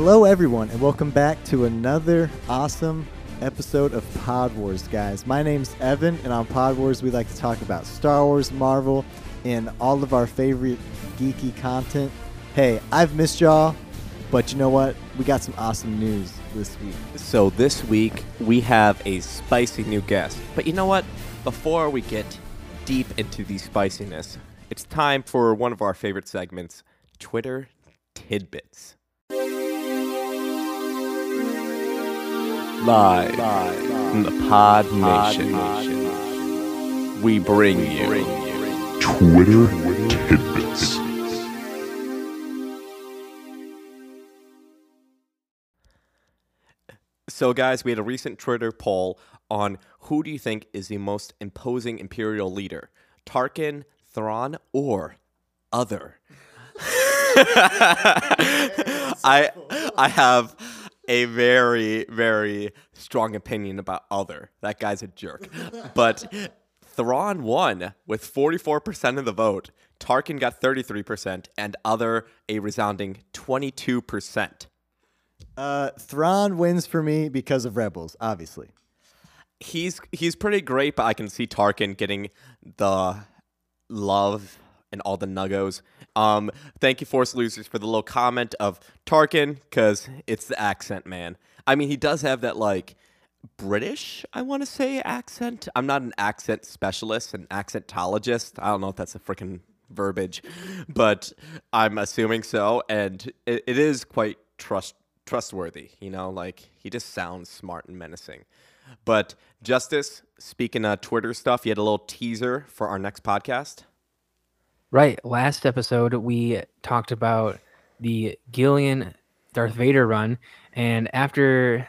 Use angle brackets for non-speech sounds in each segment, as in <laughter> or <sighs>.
Hello, everyone, and welcome back to another awesome episode of Pod Wars, guys. My name's Evan, and on Pod Wars, we like to talk about Star Wars, Marvel, and all of our favorite geeky content. Hey, I've missed y'all, but you know what? We got some awesome news this week. So this week we have a spicy new guest. But you know what? Before we get deep into the spiciness, it's time for one of our favorite segments, Twitter Tidbits. Live, Live from the Pod Nation, we bring you Twitter tidbits. So, guys, we had a recent Twitter poll on who do you think is the most imposing Imperial leader, Tarkin, Thrawn, or other? <laughs> I I have a very very strong opinion about other. That guy's a jerk. <laughs> But Thrawn won with 44% of the vote. Tarkin got 33% and other a resounding 22%. Uh, Thrawn wins for me because of Rebels, obviously. he's he's pretty great, but I can see Tarkin getting the love and all the nuggos. Um, thank you, Force Losers, for the little comment of Tarkin, because it's the accent, man. I mean, he does have that like British, I want to say, accent. I'm not an accent specialist, an accentologist. I don't know if that's a freaking verbiage, but I'm assuming so, and it, it is quite trust trustworthy. You know, like he just sounds smart and menacing. But Justice, speaking of Twitter stuff, you had a little teaser for our next podcast. Right. Last episode, we talked about the Gillen Darth Vader run. And after,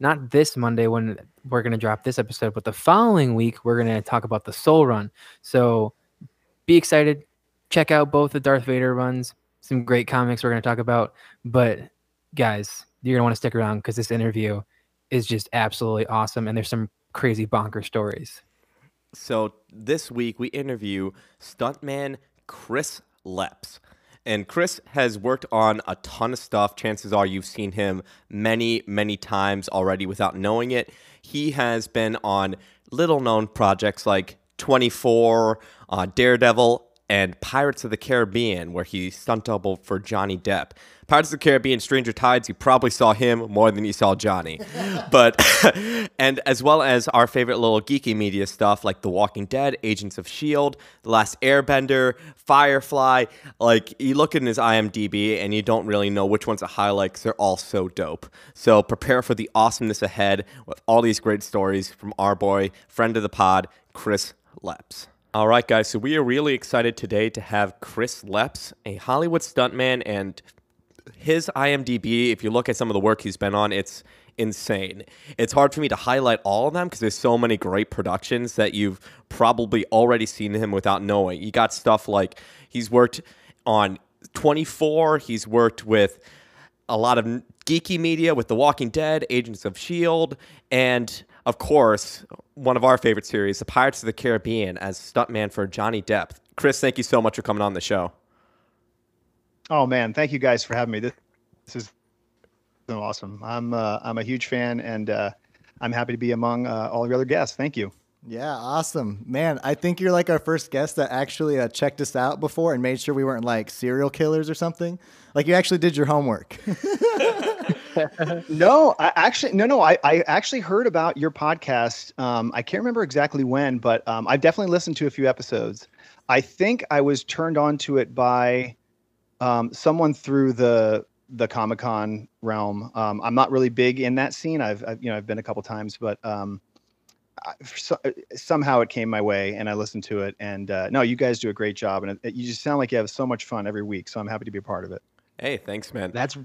not this Monday when we're going to drop this episode, but the following week, we're going to talk about the Soule run. So be excited. Check out both the Darth Vader runs. Some great comics we're going to talk about. But guys, you're going to want to stick around because this interview is just absolutely awesome. And there's some crazy bonker stories. So this week we interview stuntman Chris Leps. And Chris has worked on a ton of stuff. Chances are you've seen him many, many times already without knowing it. He has been on little known projects like 24, uh, Daredevil, and Pirates of the Caribbean, where he stunt doubled for Johnny Depp. Pirates of the Caribbean, Stranger Tides, you probably saw him more than you saw Johnny. <laughs> but, <laughs> and as well as our favorite little geeky media stuff like The Walking Dead, Agents of S.H.I.E.L.D., The Last Airbender, Firefly. Like, you look in his IMDb and you don't really know which ones to highlight because they're all so dope. So prepare for the awesomeness ahead with all these great stories from our boy, friend of the pod, Chris Leps. All right, guys. So we are really excited today to have Chris Leps, a Hollywood stuntman, and his IMDb. If you look at some of the work he's been on, it's insane. It's hard for me to highlight all of them because there's so many great productions that you've probably already seen him without knowing. You got stuff like he's worked on 24. He's worked with a lot of geeky media with The Walking Dead, Agents of S.H.I.E.L.D., and of course, one of our favorite series, The Pirates of the Caribbean, as stuntman for Johnny Depp. Chris, thank you so much for coming on the show. Oh man, thank you guys for having me. This, this is so awesome. I'm uh, I'm a huge fan, and uh, I'm happy to be among uh, all your other guests. Thank you. Yeah, awesome. Man, I think you're like our first guest that actually uh, checked us out before and made sure we weren't like serial killers or something. Like you actually did your homework. <laughs> <laughs> no, I actually no no I, I actually heard about your podcast. Um, I can't remember exactly when, but um, I've definitely listened to a few episodes. I think I was turned on to it by um, someone through the the Comic Con realm. Um, I'm not really big in that scene. I've, I've you know I've been a couple times, but um, I, so, somehow it came my way and I listened to it. And uh, no, you guys do a great job, and it, it- you just sound like you have so much fun every week. So I'm happy to be a part of it. Hey, thanks, man. That's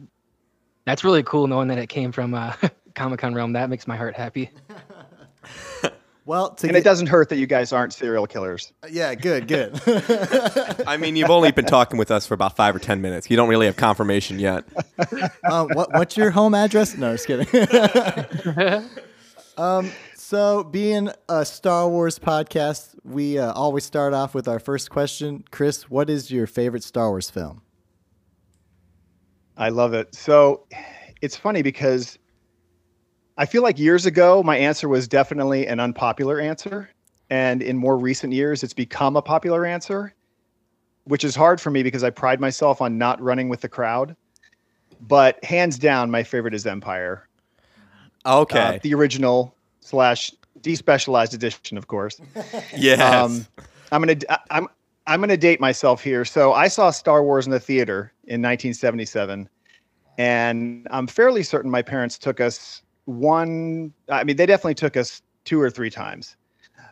that's really cool knowing that it came from uh, <laughs> Comic Con realm. That makes my heart happy. <laughs> well, to And get, it doesn't hurt that you guys aren't serial killers. yeah, good, good. <laughs> I mean, you've only been talking with us for about five or ten minutes. You don't really have confirmation yet. um, what, what's your home address? No, just kidding. um, so, being a Star Wars podcast, we uh, always start off with our first question. Chris, what is your favorite Star Wars film? I love it. So it's funny because I feel like years ago my answer was definitely an unpopular answer, and in more recent years it's become a popular answer, which is hard for me because I pride myself on not running with the crowd. But hands down, my favorite is Empire. Okay. Uh, the original slash despecialized edition, of course. <laughs> yes. Um, I'm gonna I- I'm I'm gonna date myself here. So I saw Star Wars in the theater in 1977, and I'm fairly certain my parents took us one. I mean, they definitely took us two or three times.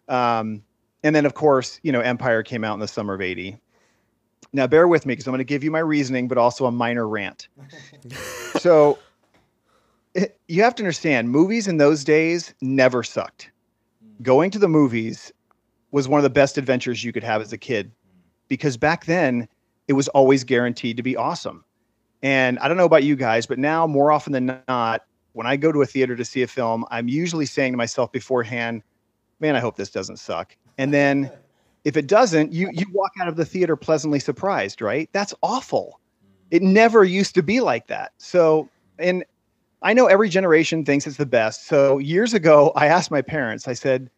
Um, and then, of course, you know, Empire came out in the summer of '80. Now, bear with me because I'm going to give you my reasoning, but also a minor rant. <laughs> so, it, you have to understand, movies in those days never sucked. Going to the movies was one of the best adventures you could have as a kid because back then it was always guaranteed to be awesome. And I don't know about you guys, but now more often than not, when I go to a theater to see a film, I'm usually saying to myself beforehand, man, I hope this doesn't suck. And then <laughs> if it doesn't, you you walk out of the theater pleasantly surprised, right? That's awful. It never used to be like that. So, and I know every generation thinks it's the best. So, years ago, I asked my parents, I said,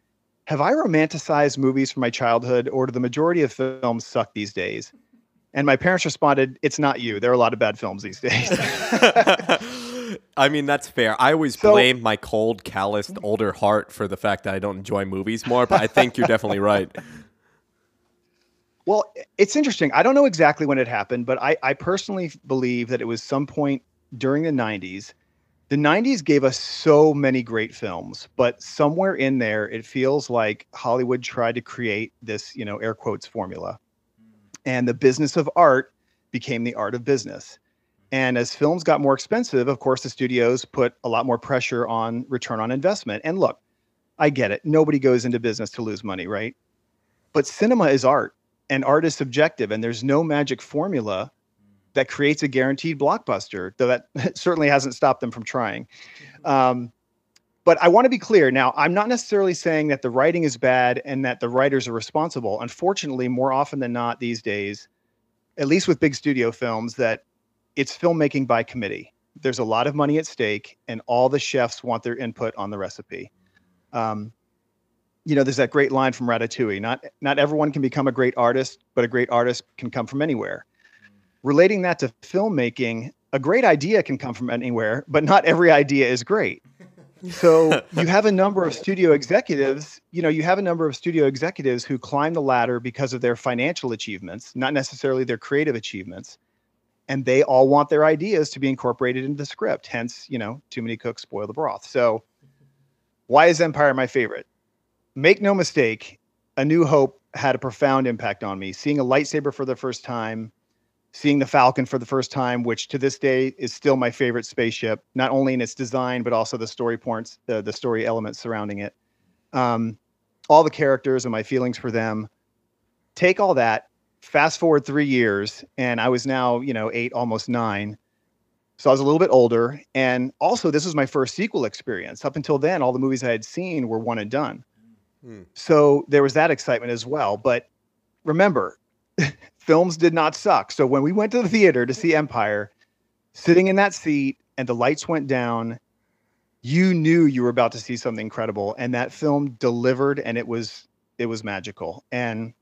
have I romanticized movies from my childhood, or do the majority of films suck these days? And my parents responded, It's not you. There are a lot of bad films these days. <laughs> <laughs> I mean, that's fair. I always So- blame my cold, calloused, older heart for the fact that I don't enjoy movies more, but I think you're definitely right. <laughs> well, it's interesting. I don't know exactly when it happened, but I, I personally believe that it was some point during the 90s. The 90s gave us so many great films, but somewhere in there, it feels like Hollywood tried to create this, you know, air quotes formula. Mm. And the business of art became the art of business. And as films got more expensive, of course, the studios put a lot more pressure on return on investment. And look, I get it. Nobody goes into business to lose money, right? But cinema is art, and art is subjective, and there's no magic formula that creates a guaranteed blockbuster, though that <laughs> certainly hasn't stopped them from trying. Um, but I want to be clear now, I'm not necessarily saying that the writing is bad and that the writers are responsible. Unfortunately, more often than not these days, at least with big studio films, that it's filmmaking by committee. There's a lot of money at stake, and all the chefs want their input on the recipe. Um, you know, there's that great line from Ratatouille: "Not not everyone can become a great artist, but a great artist can come from anywhere." Relating that to filmmaking, a great idea can come from anywhere, but not every idea is great. So <laughs> you have a number of studio executives, you know, you have a number of studio executives who climb the ladder because of their financial achievements, not necessarily their creative achievements. And they all want their ideas to be incorporated into the script. Hence, you know, too many cooks spoil the broth. So why is Empire my favorite? Make no mistake, A New Hope had a profound impact on me. Seeing a lightsaber for the first time, seeing the Falcon for the first time, which to this day is still my favorite spaceship, not only in its design but also the story points, the, the story elements surrounding it. Um, all the characters and my feelings for them. Take all that, fast forward three years, and I was now, you know, eight, almost nine. So I was a little bit older. And also, this was my first sequel experience. Up until then, all the movies I had seen were one and done. Hmm. So there was that excitement as well. But remember, <laughs> films did not suck. So when we went to the theater to see Empire, sitting in that seat and the lights went down, you knew you were about to see something incredible. And that film delivered and it was it was magical. And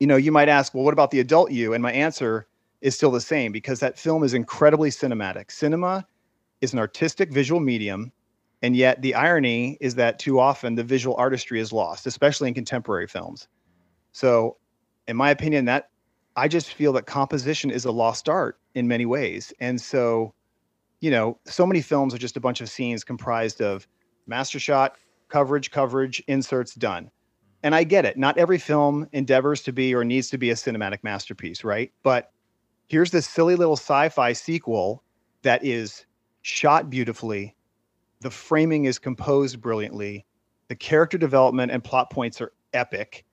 you know, you might ask, well, what about the adult you? And my answer is still the same because that film is incredibly cinematic. Cinema is an artistic visual medium. And yet the irony is that too often the visual artistry is lost, especially in contemporary films. So, in my opinion, that I just feel that composition is a lost art in many ways. And so, you know, so many films are just a bunch of scenes comprised of master shot, coverage, coverage, inserts, done. And I get it. Not every film endeavors to be or needs to be a cinematic masterpiece, right? But here's this silly little sci-fi sequel that is shot beautifully the framing is composed brilliantly the character development and plot points are epic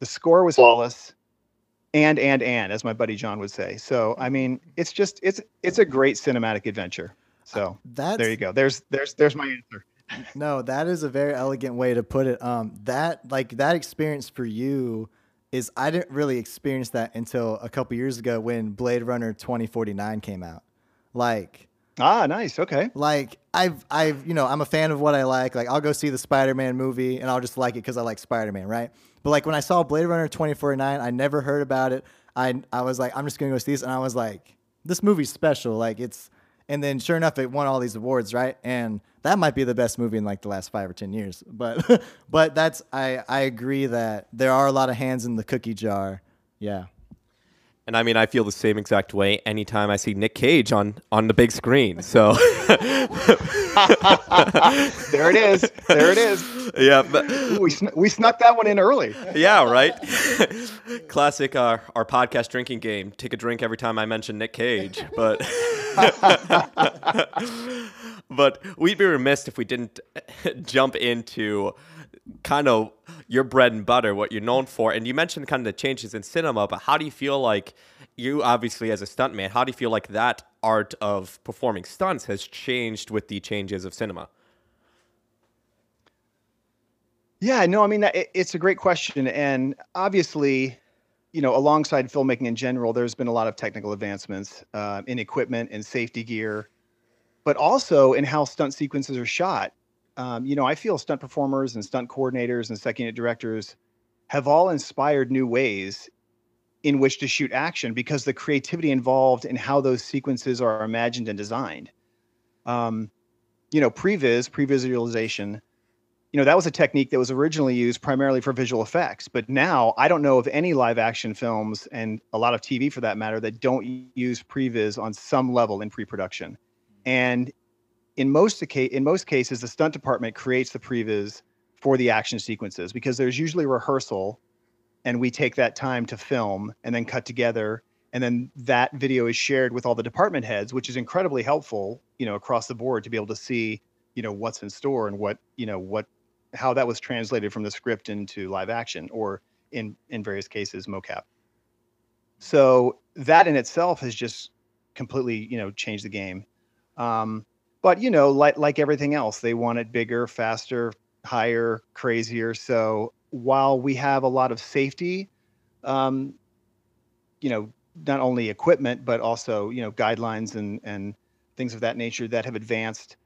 the score was flawless and and and as my buddy john would say so i mean it's just it's it's a great cinematic adventure so That's there you go there's there's there's my answer <laughs> No, that is a very elegant way to put it. Um, that like that experience for you is I didn't really experience that until a couple years ago when Blade Runner 2049 came out. Like Ah, nice. Okay. like I've I've you know I'm a fan of what I like. Like I'll go see the Spider-Man movie and I'll just like it because I like Spider-Man, right? But like when I saw Blade Runner 2049, I never heard about it. I I was like I'm just gonna go see this, and I was like this movie's special. Like it's and then sure enough it won all these awards, right? And that might be the best movie in like the last five or ten years. But <laughs> but that's I I agree that there are a lot of hands in the cookie jar. Yeah. And I mean, I feel the same exact way anytime I see Nick Cage on on the big screen. So <laughs> There it is. There it is. yeah, but, we sn- we snuck that one in early. yeah, right. <laughs> Classic uh, our podcast drinking game. Take a drink every time I mention Nick Cage, but <laughs> but we'd be remiss if we didn't jump into kind of your bread and butter, what you're known for. And you mentioned kind of the changes in cinema, but how do you feel like you obviously as a stuntman, how do you feel like that art of performing stunts has changed with the changes of cinema? Yeah, no, I mean it, it's a great question, and obviously, you know, alongside filmmaking in general, there's been a lot of technical advancements uh, in equipment and safety gear, but also in how stunt sequences are shot. Um, you know, I feel stunt performers and stunt coordinators and second unit directors have all inspired new ways in which to shoot action because the creativity involved in how those sequences are imagined and designed. Um, you know, previs, pre-visualization you know that was a technique that was originally used primarily for visual effects but now i don't know of any live action films and a lot of tv for that matter that don't use previs on some level in pre-production and in most in most cases the stunt department creates the previs for the action sequences because there's usually rehearsal and we take that time to film and then cut together. And then that video is shared with all the department heads which is incredibly helpful you know across the board to be able to see you know what's in store and what you know what how that was translated from the script into live action or in in various cases mocap. So that in itself has just completely you know changed the game. Um, but you know like like everything else they want it bigger faster higher crazier so while we have a lot of safety um, you know not only equipment but also you know guidelines and and things of that nature that have advanced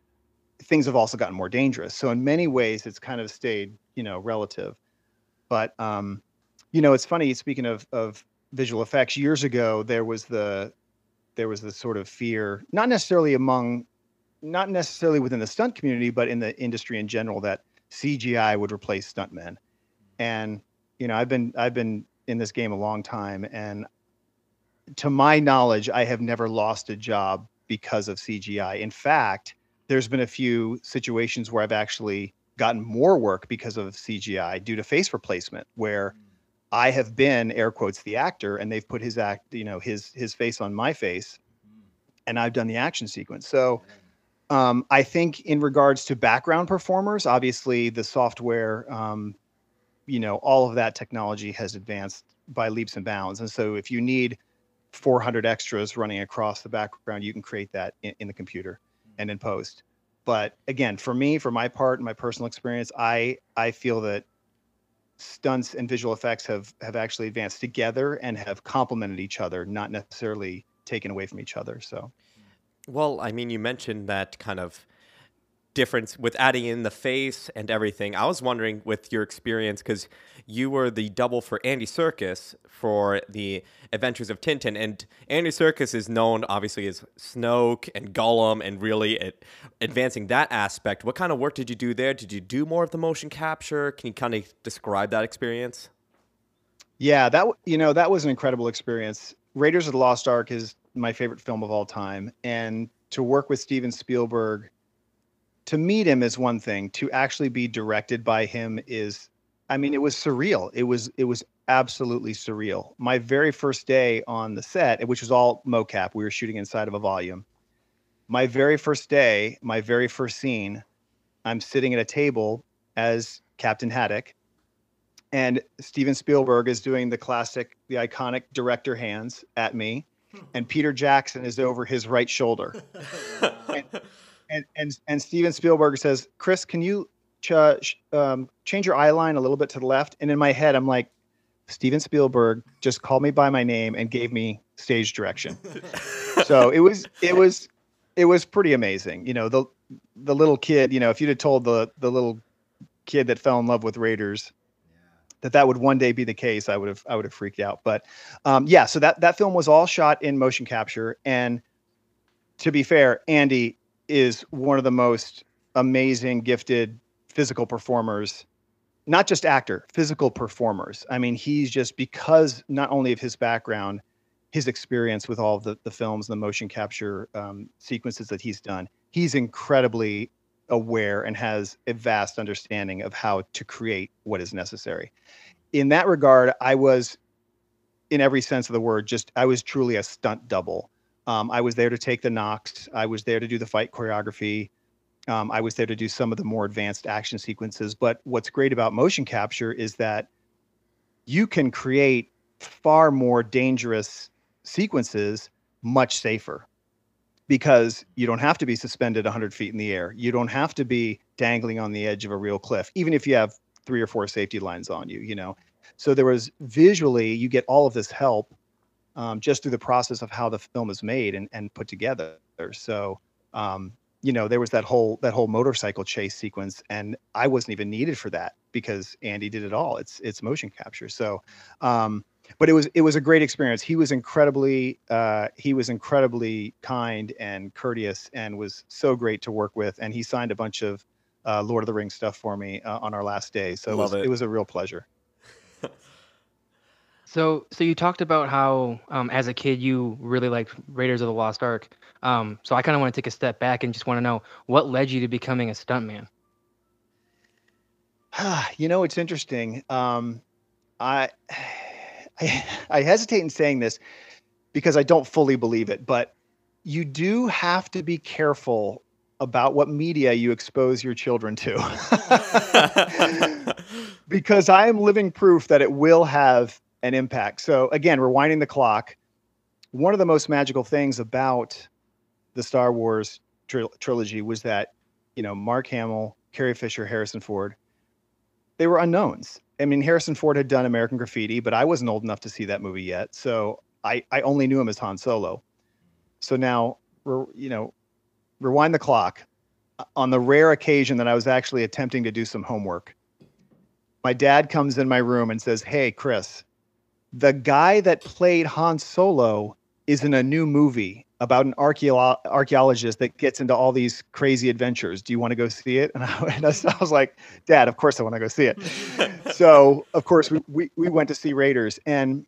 things have also gotten more dangerous. So in many ways, it's kind of stayed, you know, relative. But um, you know, it's funny. Speaking of of visual effects, years ago there was the there was the sort of fear, not necessarily among, not necessarily within the stunt community, but in the industry in general, that CGI would replace stuntmen. And you know, I've been I've been in this game a long time, and to my knowledge, I have never lost a job because of CGI. In fact there's been a few situations where I've actually gotten more work because of CGI due to face replacement, where I have been air quotes the actor, and they've put his act, you know, his his face on my face, and I've done the action sequence. So. Um, I think in regards to background performers, obviously the software, um, you know, all of that technology has advanced by leaps and bounds. And so if you need 400 extras running across the background, you can create that in, in the computer and in post. But again, for me, for my part, and my personal experience, I I feel that stunts and visual effects have have actually advanced together and have complemented each other, not necessarily taken away from each other. So, Well, I mean, you mentioned that kind of difference with adding in the face and everything. I was wondering with your experience because you were the double for Andy Serkis for the Adventures of Tintin, and Andy Serkis is known obviously as Snoke and Gollum, and really advancing that aspect. What kind of work did you do there? Did you do more of the motion capture? Can you kind of describe that experience? yeah, that you know that was an incredible experience. Raiders of the Lost Ark is my favorite film of all time, and to work with Steven Spielberg, to meet him is one thing. To actually be directed by him is, I mean, it was surreal. It was it was absolutely surreal. My very first day on the set, which was all mocap, we were shooting inside of a volume. My very first day, my very first scene, I'm sitting at a table as Captain Haddock, and Steven Spielberg is doing the classic, the iconic director hands at me, and Peter Jackson is over his right shoulder. <laughs> and, and and and Steven Spielberg says, "Chris, can you ch- sh- um, change your eye line a little bit to the left?" And in my head, I'm like, Steven Spielberg just called me by my name and gave me stage direction. <laughs> so it was it was it was pretty amazing. You know, the the little kid. You know, if you'd have told the the little kid that fell in love with Raiders that that would one day be the case, I would have I would have freaked out. But um, yeah, so that that film was all shot in motion capture, and to be fair, Andy is one of the most amazing, gifted physical performers. Not just actor, physical performers. I mean, he's just because not only of his background, his experience with all the, the films, and the motion capture um, sequences that he's done, he's incredibly aware and has a vast understanding of how to create what is necessary. In that regard, I was, in every sense of the word, just I was truly a stunt double. Um, I was there to take the knocks. I was there to do the fight choreography. Um, I was there to do some of the more advanced action sequences. But what's great about motion capture is that you can create far more dangerous sequences much safer because you don't have to be suspended 100 feet in the air. You don't have to be dangling on the edge of a real cliff, even if you have three or four safety lines on you, you know. So there was visually, you get all of this help um, just through the process of how the film is made and, and put together. So, um, you know, there was that whole that whole motorcycle chase sequence, and I wasn't even needed for that because Andy did it all. It's it's motion capture. So, um, but it was it was a great experience. He was incredibly uh, he was incredibly kind and courteous and was so great to work with. And he signed a bunch of uh, Lord of the Rings stuff for me uh, on our last day. So it was, it. it was a real pleasure. <laughs> So, so you talked about how, um, as a kid, you really liked Raiders of the Lost Ark. Um, so I kind of want to take a step back and just want to know what led you to becoming a stuntman. <sighs> you know, it's interesting. Um, I I, I hesitate in saying this because I don't fully believe it, but you do have to be careful about what media you expose your children to. <laughs> because I am living proof that it will have an impact. So, again, rewinding the clock, one of the most magical things about the Star Wars tri- trilogy was that, you know, Mark Hamill, Carrie Fisher, Harrison Ford, they were unknowns. I mean, Harrison Ford had done American Graffiti, but I wasn't old enough to see that movie yet. So I, I only knew him as Han Solo. So now, you know, rewind the clock. Uh, on the rare occasion that I was actually attempting to do some homework, my dad comes in my room and says, Hey, Chris, the guy that played Han Solo is in a new movie about an archeolo- archaeologist that gets into all these crazy adventures. Do you want to go see it? <laughs> And I, and I was like, Dad, of course I want to go see it. <laughs> so, of course, we, we, we went to see Raiders. And,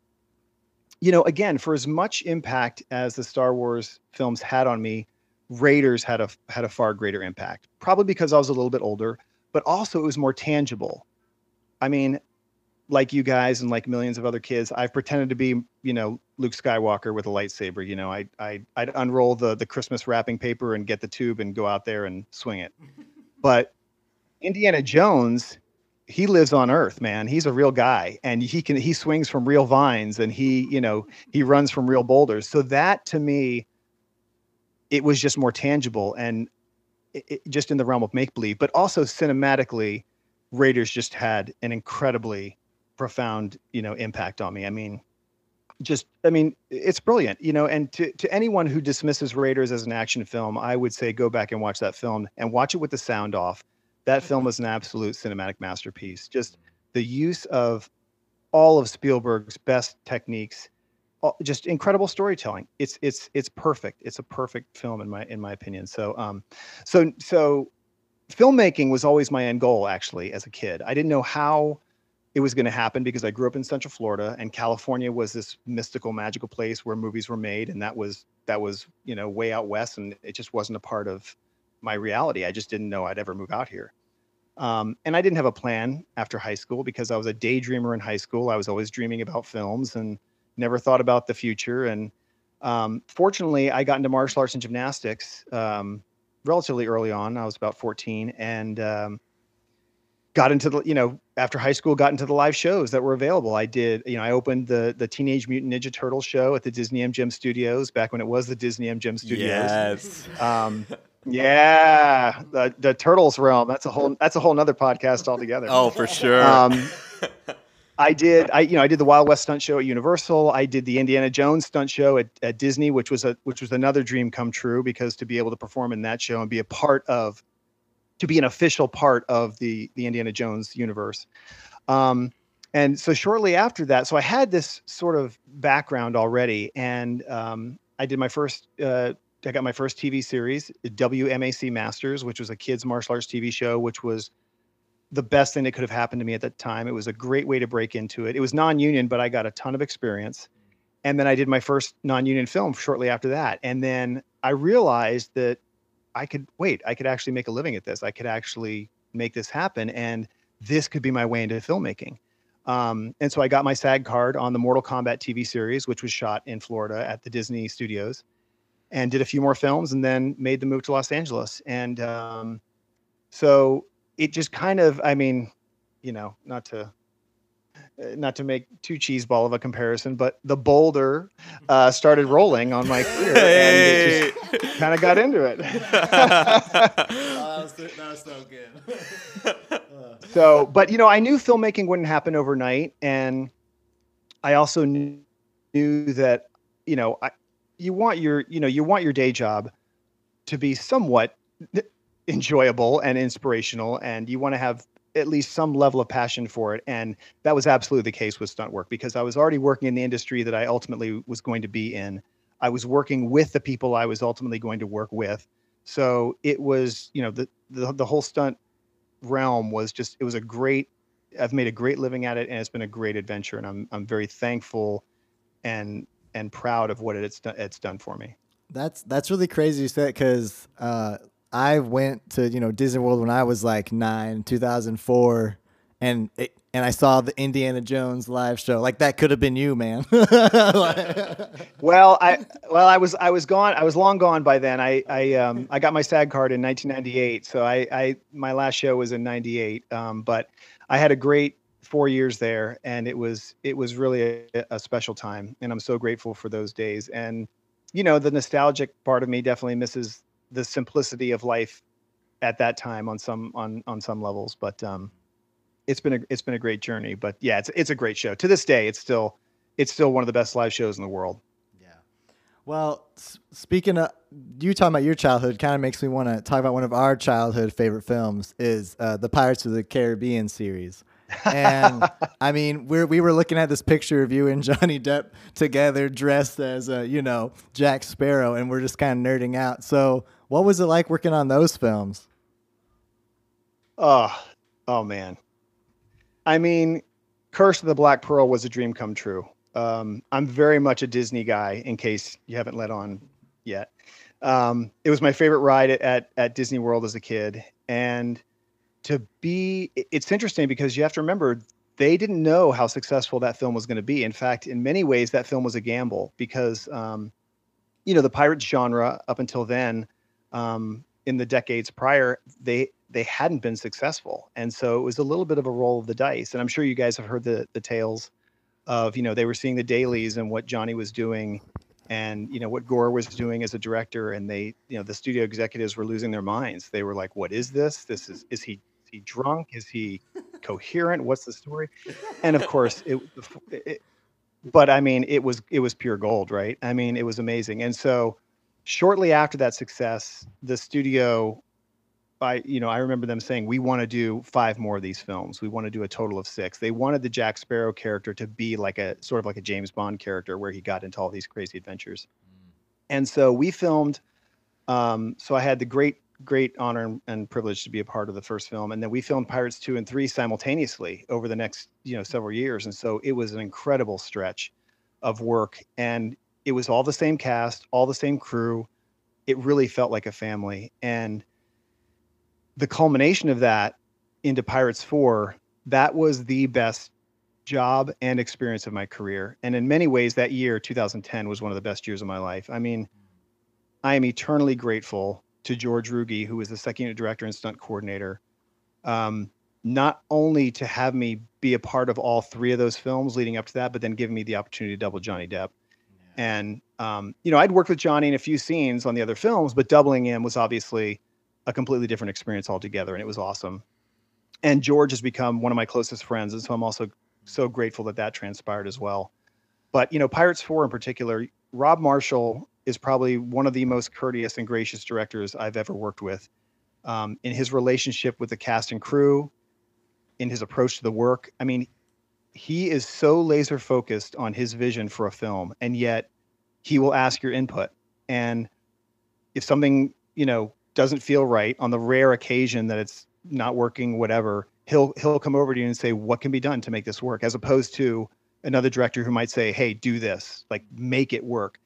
you know, again, for as much impact as the Star Wars films had on me, Raiders had a had a far greater impact. Probably because I was a little bit older, but also it was more tangible. I mean, like you guys and like millions of other kids, I've pretended to be, you know, Luke Skywalker with a lightsaber. You know, I I I'd unroll the the Christmas wrapping paper and get the tube and go out there and swing it. <laughs> but Indiana Jones, he lives on Earth, man. He's a real guy, and he can he swings from real vines, and he you know he runs from real boulders. So that to me, it was just more tangible and it, it, just in the realm of make believe, but also cinematically, Raiders just had an incredibly profound you know impact on me. I mean, just I mean, it's brilliant, you know. And to to anyone who dismisses Raiders as an action film, I would say go back and watch that film and watch it with the sound off. That film is an absolute cinematic masterpiece. Just the use of all of Spielberg's best techniques, just incredible storytelling. It's it's it's perfect. It's a perfect film in my in my opinion. So um, so so filmmaking was always my end goal actually as a kid. I didn't know how it was going to happen because I grew up in Central Florida and California was this mystical, magical place where movies were made, and that was that was you know way out west, and it just wasn't a part of my reality. I just didn't know I'd ever move out here. Um, and I didn't have a plan after high school because I was a daydreamer in high school. I was always dreaming about films and never thought about the future. And um, fortunately, I got into martial arts and gymnastics um, relatively early on. I was about 14, and um, got into the you know after high school got into the live shows that were available i did you know i opened the the teenage mutant ninja turtle show at the disney mgm studios back when it was the disney mgm studios yes um yeah the the turtles realm that's a whole that's a whole nother podcast altogether oh for sure um <laughs> I did. I you know I did the Wild West stunt show at Universal. I did the Indiana Jones stunt show at, at Disney, which was a which was another dream come true because to be able to perform in that show and be a part of, to be an official part of the the Indiana Jones universe. Um, and so shortly after that, so I had this sort of background already, and um, I did my first. Uh, I got my first TV series, WMAC Masters, which was a kids martial arts TV show, which was the best thing that could have happened to me at that time. It was a great way to break into it. It was non-union, but I got a ton of experience. And then I did my first non-union film shortly after that. And then I realized that I could wait, I could actually make a living at this. I could actually make this happen and this could be my way into filmmaking. Um, and so I got my SAG card on the Mortal Kombat TV series, which was shot in Florida at the Disney studios and did a few more films and then made the move to Los Angeles. And um, so it just kind of, I mean, you know, not to not to make too cheeseball of a comparison, but the boulder uh, started rolling on my career, and it just kind of got into it. <laughs> that, was, that was so good. <laughs> so, but you know, I knew filmmaking wouldn't happen overnight, and I also knew, knew that you know, I, you want your you know you want your day job to be somewhat enjoyable and inspirational and you want to have at least some level of passion for it and that was absolutely the case with stunt work because i was already working in the industry that i ultimately was going to be in. I was working with the people i was ultimately going to work with. So it was you know the the, the whole stunt realm was just it was a great i've made a great living at it and it's been a great adventure and i'm i'm very thankful and and proud of what it's done it's done for me. That's that's really crazy you said because uh I went to you know Disney World when I was like nine, two thousand four, and it, and I saw the Indiana Jones live show. Like that could have been you, man. <laughs> well, I well I was I was gone. I was long gone by then. I I um I got my SAG card in 1998, so I I my last show was in '98. Um, but I had a great four years there, and it was it was really a, a special time, and I'm so grateful for those days. And you know, the nostalgic part of me definitely misses the simplicity of life at that time on some on on some levels but um it's been a it's been a great journey but yeah it's it's a great show. To this day it's still it's still one of the best live shows in the world. Yeah. Well s- speaking of you talking about your childhood kind of makes me want to talk about one of our childhood favorite films is uh, the pirates of the caribbean series. And <laughs> I mean, we we were looking at this picture of you and Johnny Depp together, dressed as a you know Jack Sparrow, and we're just kind of nerding out. So, what was it like working on those films? Oh, oh man. I mean, Curse of the Black Pearl was a dream come true. Um, I'm very much a Disney guy, in case you haven't let on yet. Um, it was my favorite ride at, at Disney World as a kid, and to be it's interesting because you have to remember they didn't know how successful that film was going to be. In fact, in many ways, that film was a gamble because, um, you know, the pirates genre up until then, um, in the decades prior, they they hadn't been successful, and so it was a little bit of a roll of the dice. And I'm sure you guys have heard the the tales of you know they were seeing the dailies and what Johnny was doing, and you know what Gore was doing as a director, and they you know the studio executives were losing their minds. They were like, "What is this? This is is he is he drunk? Is he coherent? What's the story?" And of course, it, it but I mean, it was it was pure gold, right? I mean, it was amazing. And so shortly after that success, the studio, I you know I remember them saying we want to do five more of these films. We want to do a total of six. They wanted the Jack Sparrow character to be like a sort of like a James Bond character where he got into all these crazy adventures. Mm. And so we filmed. Um, so I had the great great honor and privilege to be a part of the first film and then we filmed pirates 2 and 3 simultaneously over the next you know several years and so it was an incredible stretch of work and it was all the same cast, all the same crew. It really felt like a family. And the culmination of that into Pirates 4, that was the best job and experience of my career. And in many ways, that year, 2010, was one of the best years of my life. I mean, I am eternally grateful to George Ruge, who was the second unit director and stunt coordinator, um, not only to have me be a part of all three of those films leading up to that, but then giving me the opportunity to double Johnny Depp. And um, you know, I'd worked with Johnny in a few scenes on the other films, but doubling him was obviously a completely different experience altogether, and it was awesome. And George has become one of my closest friends, and so I'm also so grateful that that transpired as well. But you know, Pirates Four in particular, Rob Marshall is probably one of the most courteous and gracious directors I've ever worked with. Um, in his relationship with the cast and crew, in his approach to the work. I mean, he is so laser focused on his vision for a film, and yet he will ask your input. And if something, you know, doesn't feel right on the rare occasion that it's not working, whatever, he'll he'll come over to you and say, "What can be done to make this work?" As opposed to another director who might say, "Hey, do this, like make it work."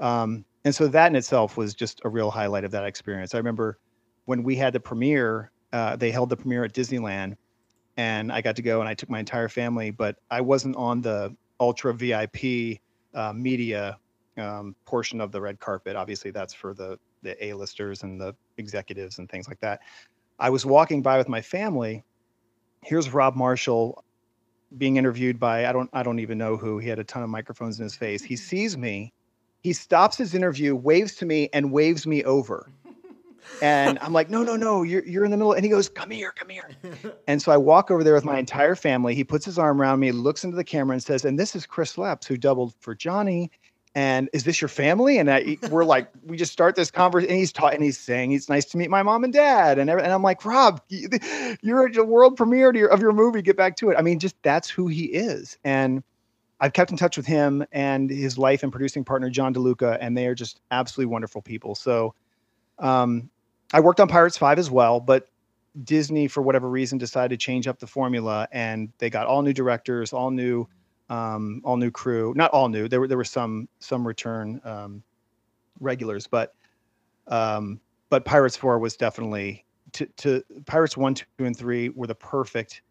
Um, and so that in itself was just a real highlight of that experience. I remember when we had the premiere, uh, they held the premiere at Disneyland, and I got to go and I took my entire family, but I wasn't on the ultra VIP uh, media um, portion of the red carpet. Obviously, that's for the the A-listers and the executives and things like that. I was walking by with my family. Here's Rob Marshall being interviewed by I don't I don't even know who. He had a ton of microphones in his face. He sees me, he stops his interview, waves to me, and waves me over. And I'm like, no, no, no, you're you're in the middle. And he goes, come here, come here. <laughs> And so I walk over there with my entire family. He puts his arm around me, looks into the camera, and says, and this is Chris Lepps, who doubled for Johnny and is this your family? And I, we're like, <laughs> we just start this conversation. And he's taught, and he's saying, it's nice to meet my mom and dad. And, and I'm like, Rob, you're at the world premiere of your, of your movie. Get back to it. I mean, just that's who he is. And I've kept in touch with him and his life and producing partner, John DeLuca, and they are just absolutely wonderful people. So um, I worked on Pirates 5 as well, but Disney, for whatever reason, decided to change up the formula and they got all new directors, all new um, all new crew. Not all new. There were there were some some return um, regulars, but um, but Pirates Four was definitely to, to Pirates One, Two, and Three were the perfect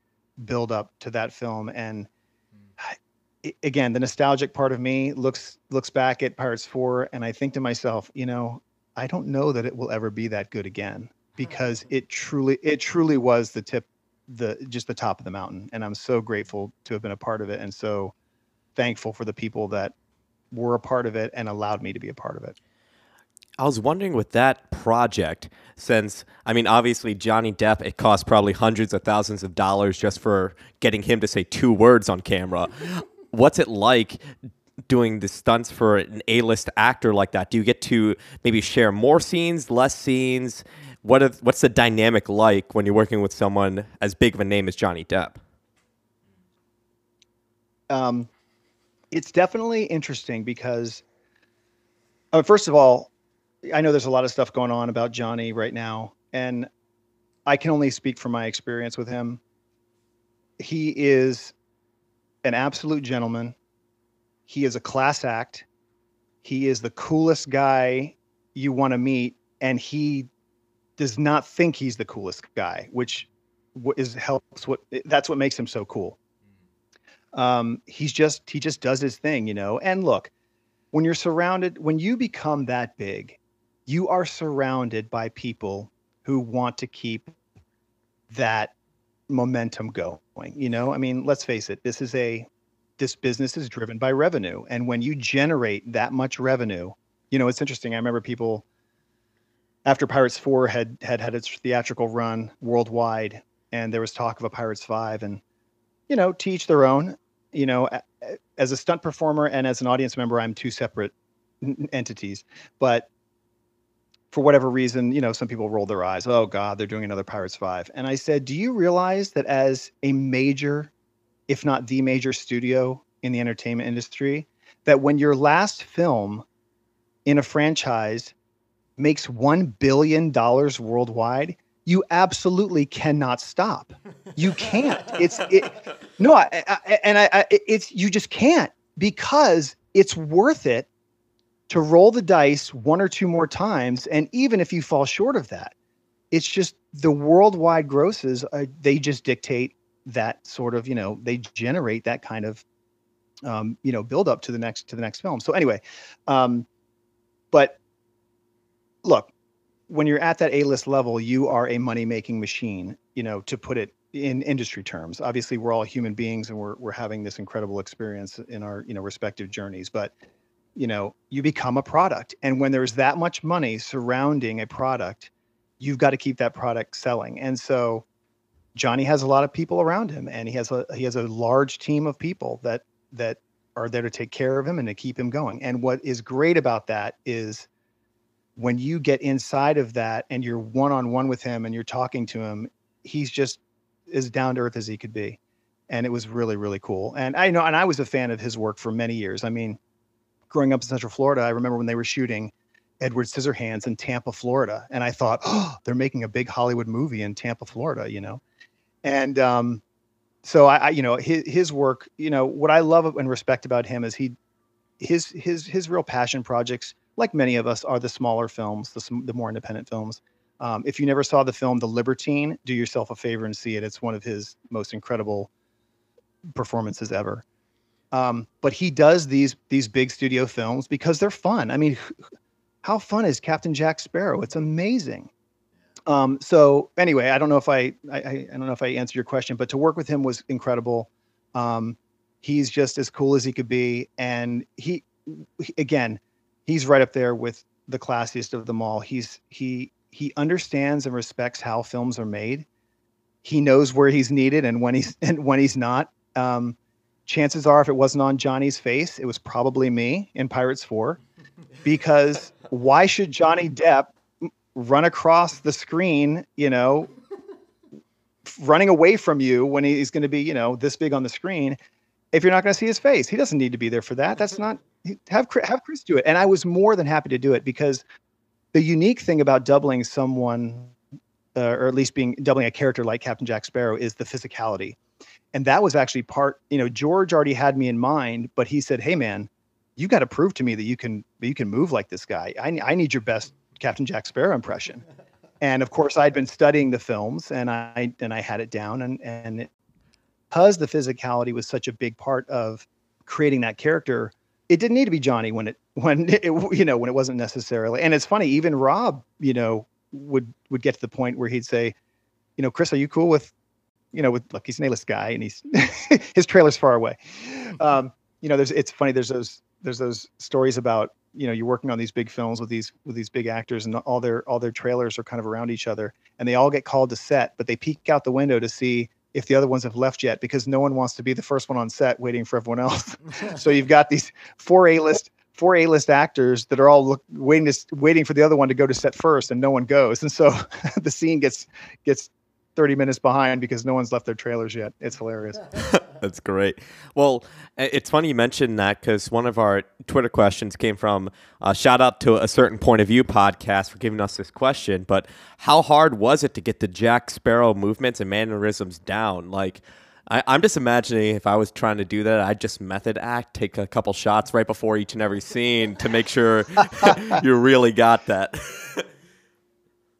build up to that film. And again, the nostalgic part of me looks looks back at Pirates Four, and I think to myself, you know, I don't know that it will ever be that good again hmm. because it truly it truly was the tip the just the top of the mountain and i'm so grateful to have been a part of it and so thankful for the people that were a part of it and allowed me to be a part of it I was wondering with that project, since I mean, obviously Johnny Depp, it cost probably hundreds of thousands of dollars just for getting him to say two words on camera. What's it like doing the stunts for an A-list actor like that? Do you get to maybe share more scenes, less scenes? what what's the dynamic like when you're working with someone as big of a name as Johnny Depp? Um, it's definitely interesting because, uh, first of all, I know there's a lot of stuff going on about Johnny right now, and I can only speak from my experience with him. He is an absolute gentleman. He is a class act. He is the coolest guy you want to meet, and he does not think he's the coolest guy, which is helps what that's what makes him so cool. Um, he's just he just does his thing, you know. And look, when you're surrounded, when you become that big, you are surrounded by people who want to keep that momentum going. You know, I mean, let's face it, this is a this business is driven by revenue, and when you generate that much revenue, you know, it's interesting. I remember people after Pirates Four had had had its theatrical run worldwide, and there was talk of a Pirates Five, and you know, teach their own. You know, as a stunt performer and as an audience member, I'm two separate entities. But for whatever reason, you know, some people roll their eyes. Oh God, they're doing another Pirates Five. And I said, Do you realize that as a major, if not the major studio in the entertainment industry, that when your last film in a franchise makes $1 billion worldwide, you absolutely cannot stop. You can't. It's it, no, I, I, and I, I, it's you just can't because it's worth it to roll the dice one or two more times, and even if you fall short of that, it's just the worldwide grosses. Uh, they just dictate that sort of you know they generate that kind of um, you know build up to the next to the next film. So anyway, um, but look, when you're at that A-list level, you are a money-making machine, you know, to put it in industry terms. Obviously, we're all human beings and we're we're having this incredible experience in our, you know, respective journeys, but you know, you become a product. And when there's that much money surrounding a product, you've got to keep that product selling. And so Johnny has a lot of people around him, and he has a he has a large team of people that that are there to take care of him and to keep him going. And what is great about that is when you get inside of that and you're one on one with him and you're talking to him, he's just as down to earth as he could be. And it was really, really cool. And I know, and I was a fan of his work for many years. I mean, growing up in Central Florida, I remember when they were shooting Edward Scissorhands in Tampa, Florida. And I thought, <gasps> oh, they're making a big Hollywood movie in Tampa, Florida, you know? And um, so I, I, you know, his, his work, you know, what I love and respect about him is he, his, his, his real passion projects like many of us, are the smaller films, the, the more independent films. Um, if you never saw the film The Libertine, do yourself a favor and see it. It's one of his most incredible performances ever. Um, but he does these these big studio films because they're fun. I mean, how fun is Captain Jack Sparrow? It's amazing. Um, so anyway, I don't know if I, I, I don't know if I answered your question, but to work with him was incredible. Um, he's just as cool as he could be, and he, again, he's right up there with the classiest of them all. He's he he understands and respects how films are made. He knows where he's needed and when he's <laughs> and when he's not. Um, chances are, if it wasn't on Johnny's face, it was probably me in Pirates Four, because why should Johnny Depp run across the screen? You know, running away from you when he's going to be you know this big on the screen if you're not going to see his face. He doesn't need to be there for that. That's not have have Chris do it. And I was more than happy to do it because the unique thing about doubling someone, uh, or at least being doubling a character like Captain Jack Sparrow, is the physicality. And that was actually part. You know, George already had me in mind, but he said, "Hey, man, you got to prove to me that you can you can move like this guy. I I need your best Captain Jack Sparrow impression." And of course, I'd been studying the films, and I and I had it down, and and it, because the physicality was such a big part of creating that character it didn't need to be Johnny when it when <laughs> it you know when it wasn't necessarily. And it's funny, even Rob, you know, would would get to the point where he'd say, you know, Chris, are you cool with, you know, with look, he's an A-list guy and he's <laughs> his trailer's far away. Um, you know, there's it's funny. There's those there's those stories about you know you're working on these big films with these with these big actors and all their all their trailers are kind of around each other and they all get called to set but they peek out the window to see if the other ones have left yet because no one wants to be the first one on set waiting for everyone else. <laughs> so you've got these four A-list four A-list actors that are all look, waiting to, waiting for the other one to go to set first and no one goes. And so <laughs> the scene gets gets 30 minutes behind because no one's left their trailers yet. It's hilarious. <laughs> <laughs> That's great. Well, it's funny you mentioned that because one of our Twitter questions came from uh, shout out to a certain point of view podcast for giving us this question. But how hard was it to get the Jack Sparrow movements and mannerisms down? Like, I, am just imagining if I was trying to do that, I'd just method act, take a couple shots right before each and every scene to make sure <laughs> you really got that.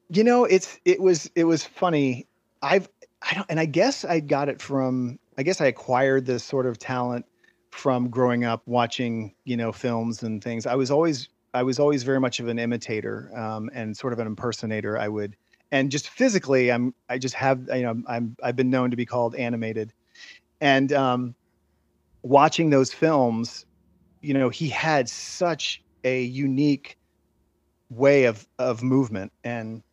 you know, it's it was it was funny I've I don't and I guess I got it from I guess I acquired this sort of talent from growing up watching, you know, films and things. I was always I was always very much of an imitator um, and sort of an impersonator. I would and just physically I'm I just have you know I'm I've been known to be called animated. And um watching those films, you know, he had such a unique way of of movement and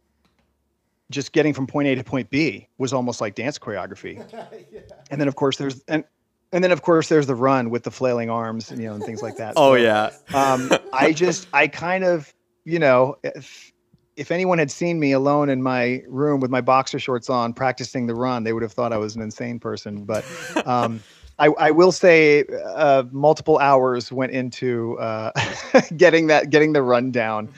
just getting from point A to point B was almost like dance choreography. <laughs> yeah. And then of course there's and and then of course there's the run with the flailing arms, and, you know, and things like that. <laughs> oh so, yeah. um, I just I kind of you know if if anyone had seen me alone in my room with my boxer shorts on practicing the run, they would have thought I was an insane person. But um, I, I, will say uh, multiple hours went into uh, <laughs> getting that getting the run down.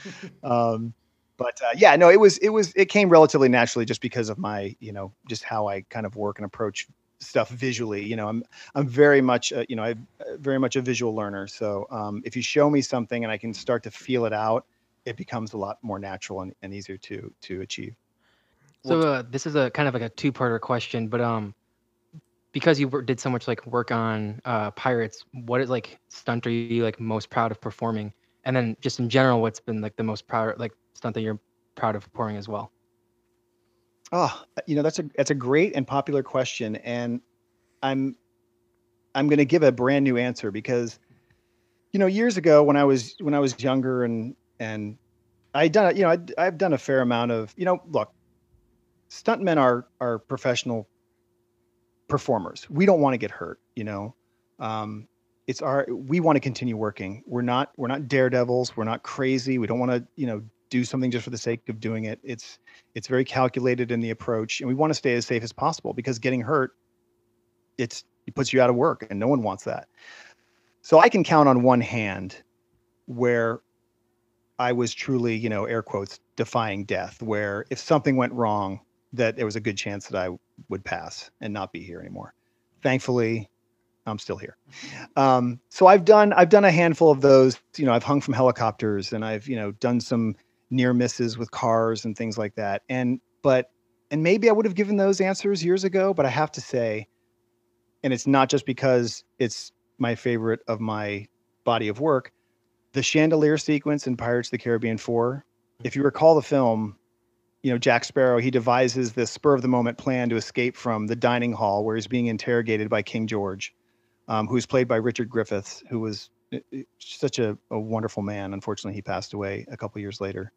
Um, but uh, yeah, no, it was it was it came relatively naturally just because of my you know just how I kind of work and approach stuff visually. You know, I'm I'm very much uh, you know I'm very much a visual learner. So um, if you show me something and I can start to feel it out, it becomes a lot more natural and, and easier to to achieve. So uh, this is a kind of like a two-parter question, but um, because you did so much like work on uh, pirates, what is like stunt are you like most proud of performing? And then just in general, what's been like the most proud like stunt that you're proud of pouring as well? Oh, you know that's a that's a great and popular question, and I'm I'm going to give a brand new answer because you know years ago when I was when I was younger and and I done you know i I've done a fair amount of you know look stuntmen are are professional performers. We don't want to get hurt, you know. Um, it's our we want to continue working. We're not we're not daredevils. We're not crazy. We don't want to you know do something just for the sake of doing it. It's it's very calculated in the approach, and we want to stay as safe as possible because getting hurt, it's it puts you out of work, and no one wants that. So I can count on one hand where I was truly, you know, air quotes, defying death, where if something went wrong, that there was a good chance that I would pass and not be here anymore. Thankfully, I'm still here. Um, so I've done I've done a handful of those. You know, I've hung from helicopters and I've you know done some near misses with cars and things like that. And but and maybe I would have given those answers years ago, but I have to say, and it's not just because it's my favorite of my body of work, the chandelier sequence in Pirates of the Caribbean 4. If you recall the film, you know, Jack Sparrow, he devises this spur of the moment plan to escape from the dining hall where he's being interrogated by King George, um, who's played by Richard Griffiths, who was uh, uh, such a, a wonderful man. Unfortunately, he passed away a couple years later,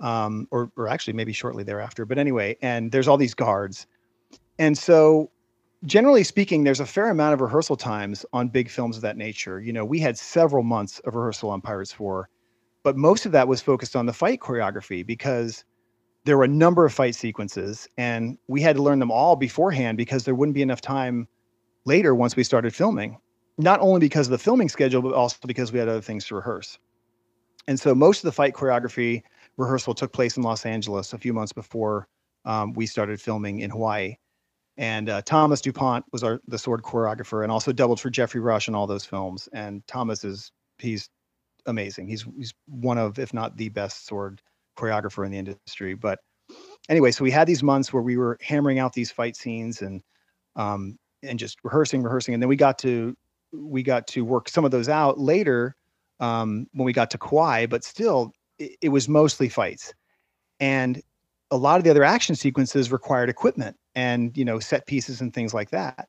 um, or, or actually maybe shortly thereafter. But anyway, and there's all these guards. And so, generally speaking, there's a fair amount of rehearsal times on big films of that nature. You know, we had several months of rehearsal on Pirates 4, but most of that was focused on the fight choreography because – there were a number of fight sequences and we had to learn them all beforehand because there wouldn't be enough time later once we started filming not only because of the filming schedule but also because we had other things to rehearse and so most of the fight choreography rehearsal took place in los angeles a few months before um, we started filming in hawaii and uh, thomas dupont was our the sword choreographer and also doubled for Geoffrey rush in all those films and thomas is he's amazing he's he's one of if not the best sword choreographer in the industry. But anyway, so we had these months where we were hammering out these fight scenes and um, and just rehearsing, rehearsing, and then we got to we got to work some of those out later um, when we got to Kauai. But still, it, it was mostly fights, and a lot of the other action sequences required equipment and you know set pieces and things like that.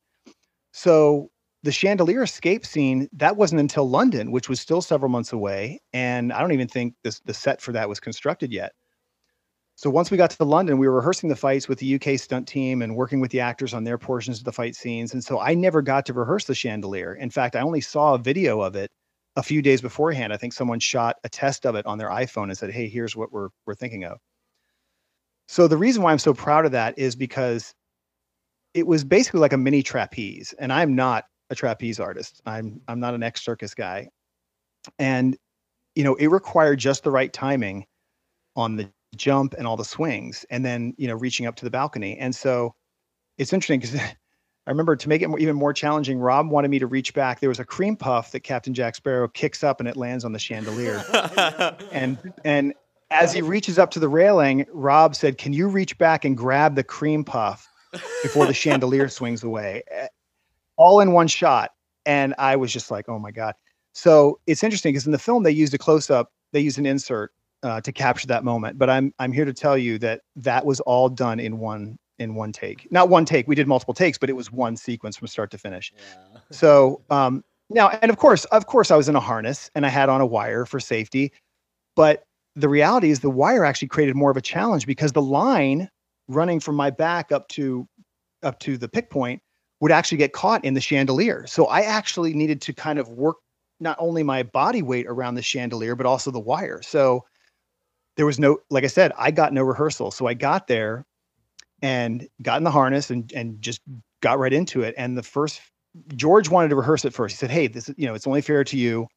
So the chandelier escape scene that wasn't until london which was still several months away. And i don't even think this, the set for that was constructed yet. So once we got to london we were rehearsing the fights with the uk stunt team and working with the actors on their portions of the fight scenes. And so i never got to rehearse the chandelier. In fact i only saw a video of it a few days beforehand i think someone shot a test of it on their iphone and said hey here's what we're, we're thinking of so the reason why i'm so proud of that is because it was basically like a mini trapeze and i'm not a trapeze artist. I'm I'm not an ex circus guy, and you know it required just the right timing on the jump and all the swings, and then you know reaching up to the balcony. And so it's interesting because <laughs> I remember to make it even more challenging, Rob wanted me to reach back. There was a cream puff that Captain Jack Sparrow kicks up and it lands on the chandelier, <laughs> and and as he reaches up to the railing, Rob said, "Can you reach back and grab the cream puff?" before the chandelier swings away all in one shot. And I was just like, oh my God. So it's interesting because in the film they used a close up, they used an insert uh, to capture that moment. But I'm I'm here to tell you that that was all done in one in one take. Not one take. We did multiple takes, but it was one sequence from start to finish. Yeah. so um, now, and of course, of course, I was in a harness and I had on a wire for safety. But the reality is, the wire actually created more of a challenge because the line running from my back up to up to the pick point would actually get caught in the chandelier. So I actually needed to kind of work not only my body weight around the chandelier, but also the wire. So there was no, like I said, I got no rehearsal. So I got there and got in the harness and and just got right into it. And the first George wanted to rehearse it first. He said, Hey, this is, you know, it's only fair to you.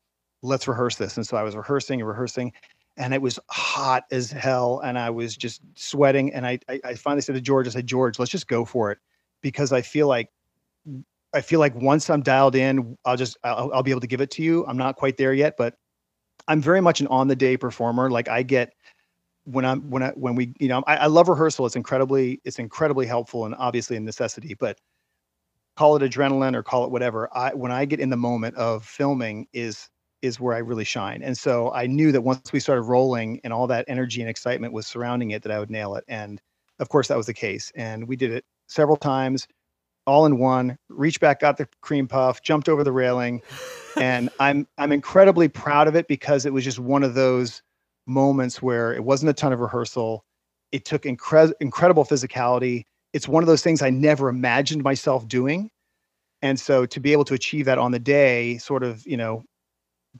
Let's rehearse this. And so I was rehearsing and rehearsing. And it was hot as hell. And I was just sweating. And I I, I finally said to George, I said, George, let's just go for it. Because I feel like I feel like once I'm dialed in, I'll just I'll, I'll be able to give it to you. I'm not quite there yet, but I'm very much an on the day performer. Like I get when I'm when I when we you know I, I love rehearsal. It's incredibly it's incredibly helpful and obviously a necessity. But call it adrenaline or call it whatever. I when I get in the moment of filming is is where I really shine. And so I knew that once we started rolling and all that energy and excitement was surrounding it, that I would nail it. And of course that was the case. And we did it several times all in one, reached back, got the cream puff, jumped over the railing. and I'm I'm incredibly proud of it because it was just one of those moments where it wasn't a ton of rehearsal. It took incre- incredible physicality it's one of those things I never imagined myself doing. And so to be able to achieve that on the day, sort of, you know,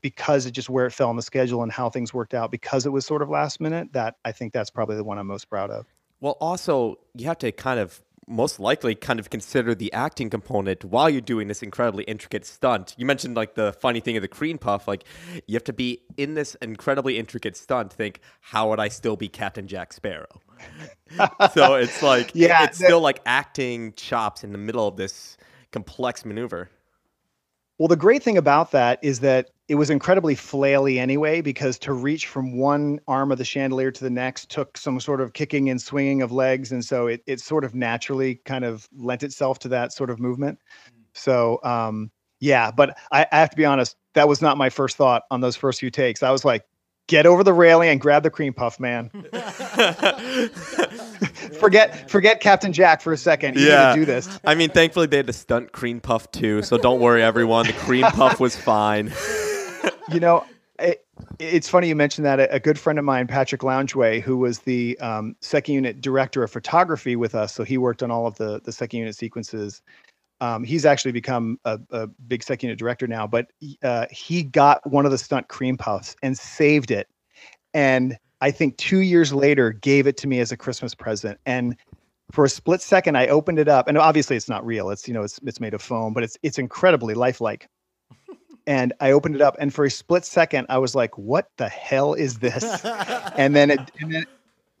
because it just where it fell on the schedule and how things worked out, because it was sort of last minute, that I think that's probably the one I'm most proud of. Well, also, you have to kind of most likely kind of consider the acting component while you're doing this incredibly intricate stunt. You mentioned like the funny thing of the cream puff. Like you have to be in this incredibly intricate stunt. Think, how would I still be Captain Jack Sparrow? <laughs> so it's like, <laughs> Yeah, it's that- still like acting chops in the middle of this complex maneuver. Well, the great thing about that is that it was incredibly flaily anyway, because to reach from one arm of the chandelier to the next took some sort of kicking and swinging of legs. And so it, it sort of naturally kind of lent itself to that sort of movement. So, um, yeah, but I, I have to be honest, that was not my first thought on those first few takes. I was like, get over the railing and grab the cream puff, man. <laughs> forget forget Captain Jack for a second. You Yeah. to do this. I mean, thankfully they had the stunt cream puff too, so don't worry, everyone. The cream puff was fine. <laughs> you know, it, it's funny you mentioned that. A, a good friend of mine, Patrick Loungway, who was the um, second unit director of photography with us, so he worked on all of the the second unit sequences. Um, he's actually become a, a big second unit director now, but uh, he got one of the stunt cream puffs and saved it, and I think two years later gave it to me as a Christmas present. And for a split second, I opened it up, and obviously it's not real. It's you know it's it's made of foam, but it's it's incredibly lifelike <laughs> and I opened it up, and for a split second, I was like, "What the hell is this?" <laughs> and then it, and then,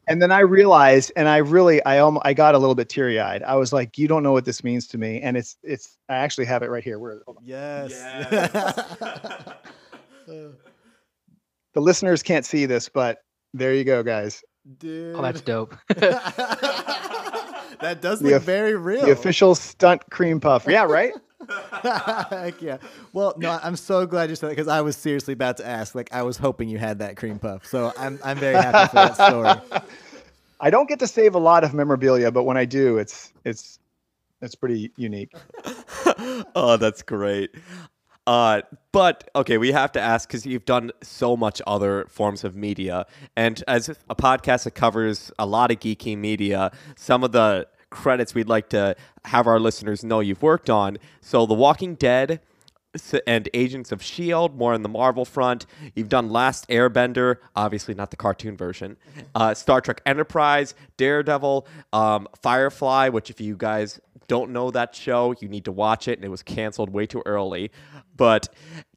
and then I realized, and I really, I almost, I got a little bit teary eyed. I was like, "You don't know what this means to me," and it's, it's, I actually have it right here. Where hold on. yes. <laughs> <laughs> the listeners can't see this, but there you go, guys. Dude. Oh, that's dope. <laughs> that does The look of- very real. The official stunt cream puff. Yeah, right. Heck yeah. Well, no, I'm so glad you said that because I was seriously about to ask. Like, I was hoping you had that cream puff. So I'm, I'm very happy for that story. I don't get to save a lot of memorabilia, but when I do, it's, it's, it's pretty unique. <laughs> oh, that's great. Uh, but okay, we have to ask because you've done so much other forms of media, and as a podcast that covers a lot of geeky media, some of the credits we'd like to have our listeners know you've worked on. So, The Walking Dead and Agents of Shield, more on the Marvel front. You've done Last Airbender, obviously not the cartoon version. Uh, Star Trek Enterprise, Daredevil, um, Firefly, which if you guys don't know that show, you need to watch it, and it was canceled way too early. But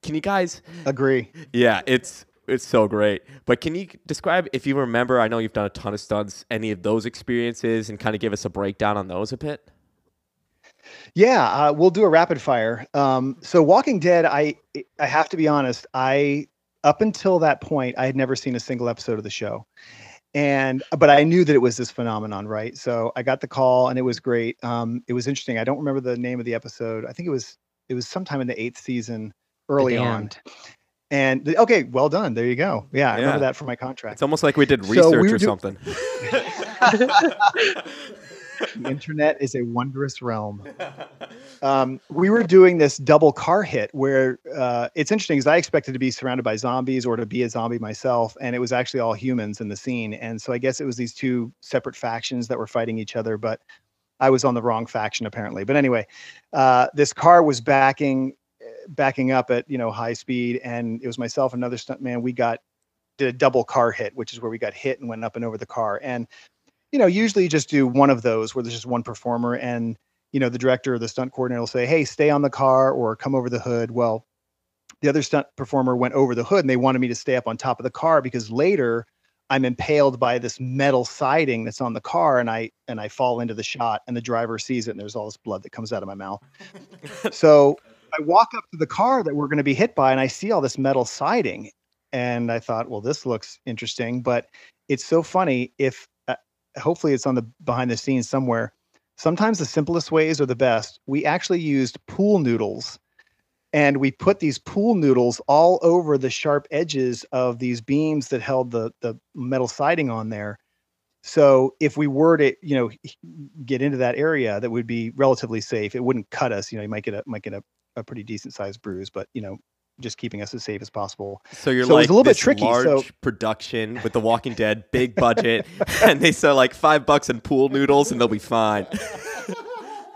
can you guys? Agree. Yeah, it's it's so great. But can you describe if you remember? I know you've done a ton of stunts. Any of those experiences, and kind of give us a breakdown on those a bit. Yeah, uh, we'll do a rapid fire. Um, so Walking Dead, I I have to be honest, I up until that point, I had never seen a single episode of the show. And but I knew that it was this phenomenon, right? So I got the call and it was great. Um, it was interesting. I don't remember the name of the episode. I think it was it was sometime in the eighth season, The early on. And okay, well done. There you go. Yeah, I Yeah. remember that for my contract. It's almost like we did So research we or do- something. <laughs> the internet is a wondrous realm. Um, we were doing this double car hit where uh, it's interesting because I expected to be surrounded by zombies or to be a zombie myself, and it was actually all humans in the scene. And so I guess it was these two separate factions that were fighting each other, but I was on the wrong faction apparently. But anyway, uh, this car was backing backing up at you know high speed, and it was myself and another stuntman. We got did a double car hit, which is where we got hit and went up and over the car. And you know, usually you just do one of those where there's just one performer and you know the director or the stunt coordinator will say, "Hey, stay on the car or come over the hood." Well, the other stunt performer went over the hood and they wanted me to stay up on top of the car because later I'm impaled by this metal siding that's on the car and I and I fall into the shot and the driver sees it and there's all this blood that comes out of my mouth. <laughs> so I walk up to the car that we're going to be hit by and I see all this metal siding and I thought, well, this looks interesting, but it's so funny if uh, hopefully it's on the behind the scenes somewhere. Sometimes the simplest ways are the best. We actually used pool noodles and we put these pool noodles all over the sharp edges of these beams that held the the metal siding on there. So if we were to, you know, get into that area, that would be relatively safe. It wouldn't cut us. You know, you might get a might get a, a pretty decent sized bruise, but you know, just keeping us as safe as possible. So you're So it was like a little bit tricky, large so- production with The Walking Dead, big budget, <laughs> and they sell like five bucks in pool noodles and they'll be fine.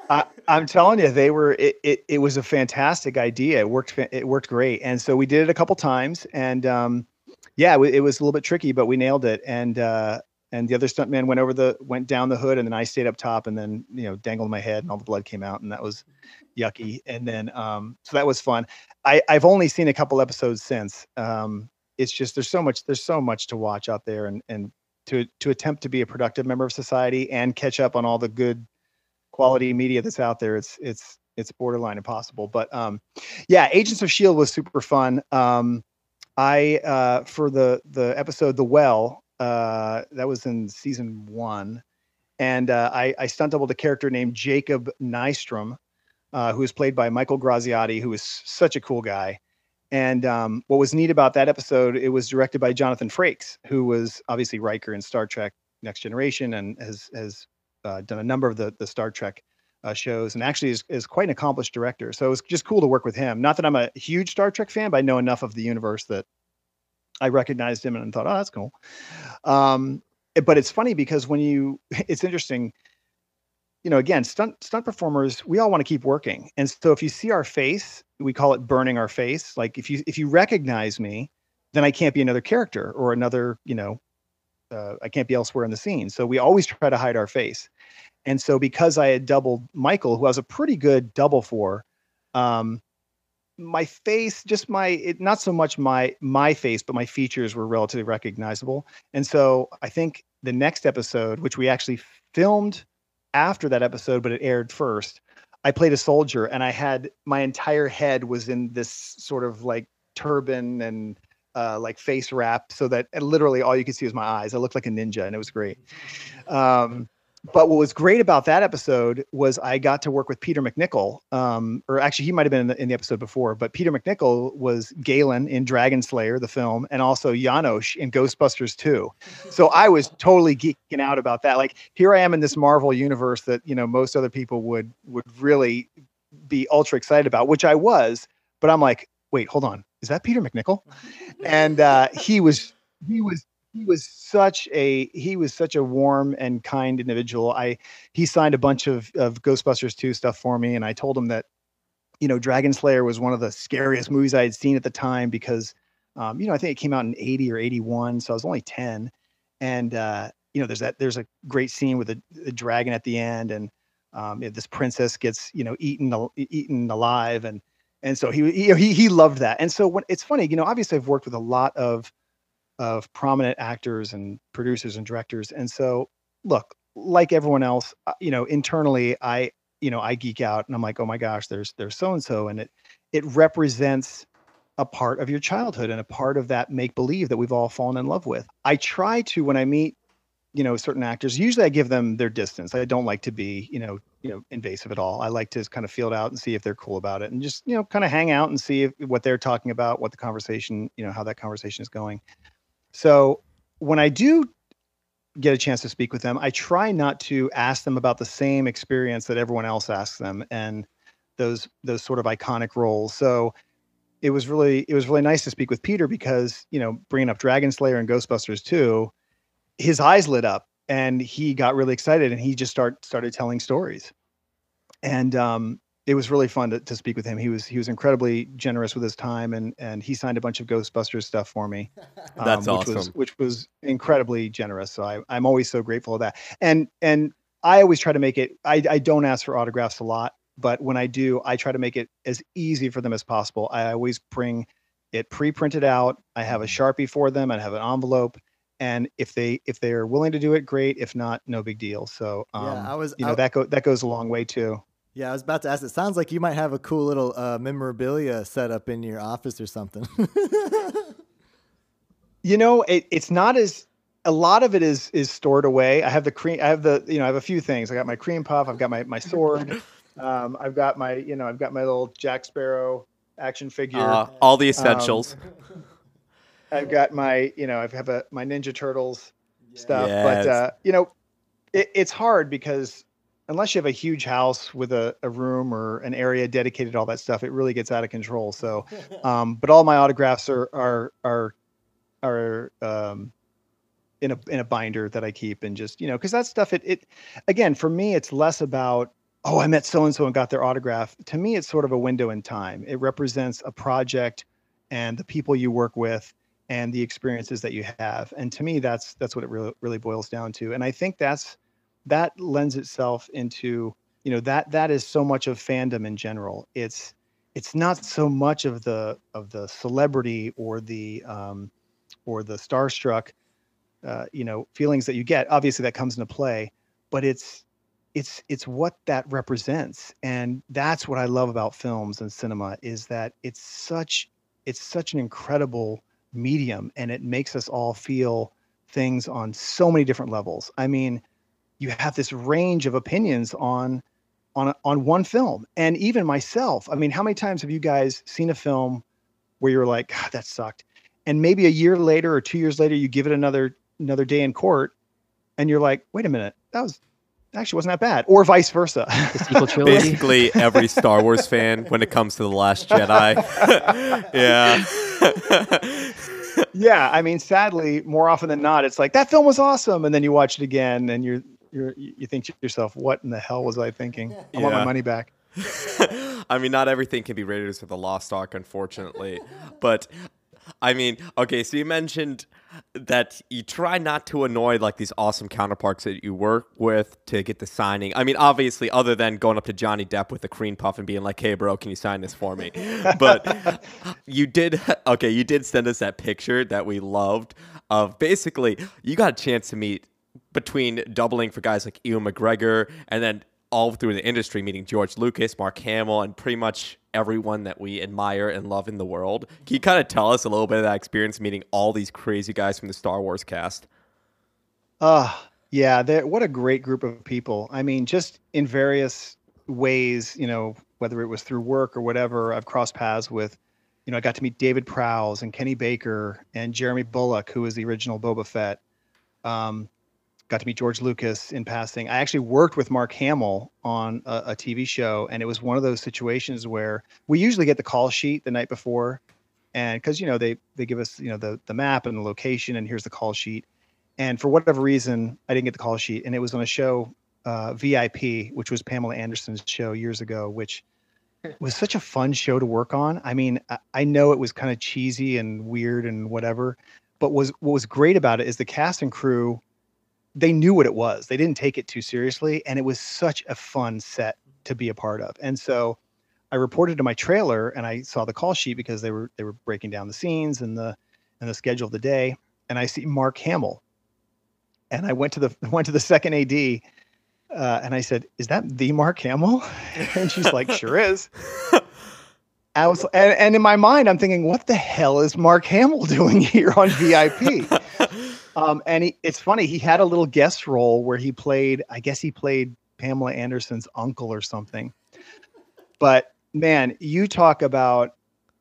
I, I'm telling you, they were. It, it it was a fantastic idea. It worked. It worked great. And so we did it a couple times, and um, yeah, it, it was a little bit tricky, but we nailed it. And uh, and the other stuntman went over the went down the hood, and then I stayed up top, and then you know dangled my head, and all the blood came out, and that was yucky. And then um, so that was fun. I I've only seen a couple episodes since. Um, it's just there's so much there's so much to watch out there, and and to to attempt to be a productive member of society and catch up on all the good quality media that's out there it's it's it's borderline impossible but um yeah agents of shield was super fun um i uh for the the episode the well uh that was in season one and uh i i stunt doubled a character named jacob nystrom uh who was played by michael graziadei who is such a cool guy and um, what was neat about that episode, it was directed by Jonathan Frakes, who was obviously Riker in Star Trek Next Generation and has has uh, done a number of the the Star Trek uh, shows, and actually is is quite an accomplished director. So it was just cool to work with him. Not that I'm a huge Star Trek fan, but I know enough of the universe that I recognized him and thought, oh, that's cool. Um, but it's funny because when you, <laughs> it's interesting. You know, again, stunt stunt performers, we all want to keep working, and so if you see our face, we call it burning our face. Like if you if you recognize me, then I can't be another character or another, you know, uh, I can't be elsewhere in the scene. So we always try to hide our face. And so because I had doubled Michael, who I was a pretty good double for, um, my face, just my it, not so much my my face, but my features were relatively recognizable. And so I think the next episode, which we actually filmed after that episode, but it aired first, I played a soldier and I had my entire head was in this sort of like turban and uh, like face wrap so that literally all you could see was my eyes. I looked like a ninja and it was great. Um, but what was great about that episode was I got to work with Peter MacNicol, um, or actually he might have been in the, in the episode before, but Peter MacNicol was Galen in Dragon Slayer, the film, and also Janosz in Ghostbusters 2. So I was totally geeking out about that. Like here I am in this Marvel universe that you know most other people would would really be ultra excited about, which I was. But I'm like, wait, hold on, is that Peter MacNicol? <laughs> And uh, he was he was he was such a he was such a warm and kind individual. I he signed a bunch of of Ghostbusters 2 stuff for me, and I told him that you know Dragon Slayer was one of the scariest movies I had seen at the time because um, you know I think it came out in 80 or 81, so I was only 10, and uh, you know there's that there's a great scene with a, a dragon at the end, and um, this princess gets you know eaten eaten alive, and and so he he, he loved that, and so when it's funny, you know, obviously I've worked with a lot of of prominent actors and producers and directors. And so, look, like everyone else, uh, you know, internally, I, you know, I geek out and I'm like, oh my gosh, there's there's so and so, and it it represents a part of your childhood and a part of that make believe that we've all fallen in love with. I try to when I meet, you know, certain actors. Usually, I give them their distance. I don't like to be, you know, you know, invasive at all. I like to kind of field out and see if they're cool about it, and just you know, kind of hang out and see if, what they're talking about, what the conversation, you know, how that conversation is going. So when I do get a chance to speak with them, I try not to ask them about the same experience that everyone else asks them and those those sort of iconic roles. So it was really it was really nice to speak with Peter because you know bringing up Dragon Slayer and Ghostbusters 2, his eyes lit up and he got really excited and he just start started telling stories. And um, it was really fun to, to speak with him. He was he was incredibly generous with his time and and he signed a bunch of Ghostbusters stuff for me. <laughs> That's which Was, awesome. which was incredibly generous. So I, I'm always so grateful of that. And and I always try to make it. I I don't ask for autographs a lot, but when I do, I try to make it as easy for them as possible. I always bring it pre-printed out. I have a sharpie for them. I have an envelope. And if they if they're willing to do it, great. If not, no big deal. So um, Yeah, I was- you know I- that go that goes a long way too. Yeah, I was about to ask. It sounds like you might have a cool little uh, memorabilia set up in your office or something. <laughs> You know, it, it's not as a lot of it is is stored away. I have the cream. I have the you know I have a few things. I got my cream puff. I've got my my sword. <laughs> Um, I've got my you know I've got my little Jack Sparrow action figure. Uh, all the essentials. I've got my you know I have a my Ninja Turtles stuff. But uh, you know, it, it's hard because unless you have a huge house with a, a room or an area dedicated to all that stuff, it really gets out of control. So, <laughs> um, but all my autographs are are are are um, in a in a binder that I keep and just you know because that stuff it it again for me it's less about oh I met so and so and got their autograph. To me, it's sort of a window in time. It represents a project and the people you work with and the experiences that you have. And to me, that's that's what it really really boils down to. And I think that's that lends itself into you know that that is so much of fandom in general. It's it's not so much of the of the celebrity or the um, or the starstruck uh, you know feelings that you get. Obviously, that comes into play, but it's it's it's what that represents and that's what i love about films and cinema is that it's such it's such an incredible medium and it makes us all feel things on so many different levels i mean you have this range of opinions on on on one film. And even myself i mean how many times have you guys seen a film where you're like God, that sucked. And maybe a year later or two years later you give it another another day in court and you're like wait a minute. That was actually wasn't that bad, or vice versa. The sequel <laughs> trilogy. Basically, every Star Wars fan, when it comes to the Last Jedi, <laughs> yeah, yeah, I mean, sadly, more often than not, it's like that film was awesome, and then you watch it again, and you're you're you think to yourself, what in the hell was I thinking? I want my money back. <laughs> I mean, not everything can be rated as the Lost Ark, unfortunately. but I mean, okay, so you mentioned that you try not to annoy like these awesome counterparts that you work with to get the signing. I mean, obviously, other than going up to Johnny Depp with a cream puff and being like, "Hey, bro, can you sign this for me?" <laughs> But you did, okay, you did send us that picture that we loved of basically you got a chance to meet between doubling for guys like Ewan McGregor and then all through the industry meeting George Lucas, Mark Hamill, and pretty much everyone that we admire and love in the world. Can you kind of tell us a little bit of that experience meeting all these crazy guys from the Star Wars cast? Uh yeah, what a great group of people. I mean, just in various ways, you know, whether it was through work or whatever, I've crossed paths with, you know, I got to meet David Prowse and Kenny Baker and Jeremy Bulloch, who was the original Boba Fett. Um, got to meet George Lucas in passing. I actually worked with Mark Hamill on a, a TV show, and it was one of those situations where we usually get the call sheet the night before, and because you know they they give us you know the the map and the location, and here's the call sheet. And for whatever reason, I didn't get the call sheet, and it was on a show, uh, VIP, which was Pamela Anderson's show years ago, which <laughs> was such a fun show to work on. I mean, I, I know it was kind of cheesy and weird and whatever, but was what was great about it is the cast and crew, they knew what it was. They didn't take it too seriously, and it was such a fun set to be a part of. And so, I reported to my trailer, and I saw the call sheet because they were they were breaking down the scenes and the and the schedule of the day, and I see Mark Hamill, and I went to the <laughs> went to the second AD. Uh, and I said, "Is that the Mark Hamill?" <laughs> And she's like, "Sure is." <laughs> I was, and, and in my mind, I'm thinking, "What the hell is Mark Hamill doing here on VIP?" Um, and he, it's funny, he had a little guest role where he played, I guess he played Pamela Anderson's uncle or something. But man, you talk about,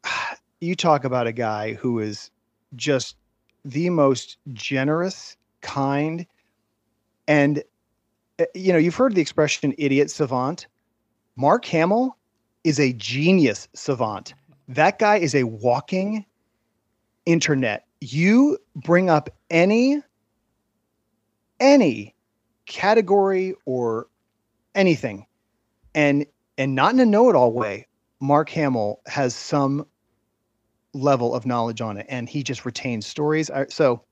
<sighs> you talk about a guy who is just the most generous, kind, and uh, you know, you've heard the expression idiot savant. Mark Hamill is a genius savant. That guy is a walking internet. You bring up any any category or anything and and not in a know-it-all way, Mark Hamill has some level of knowledge on it and he just retains stories. So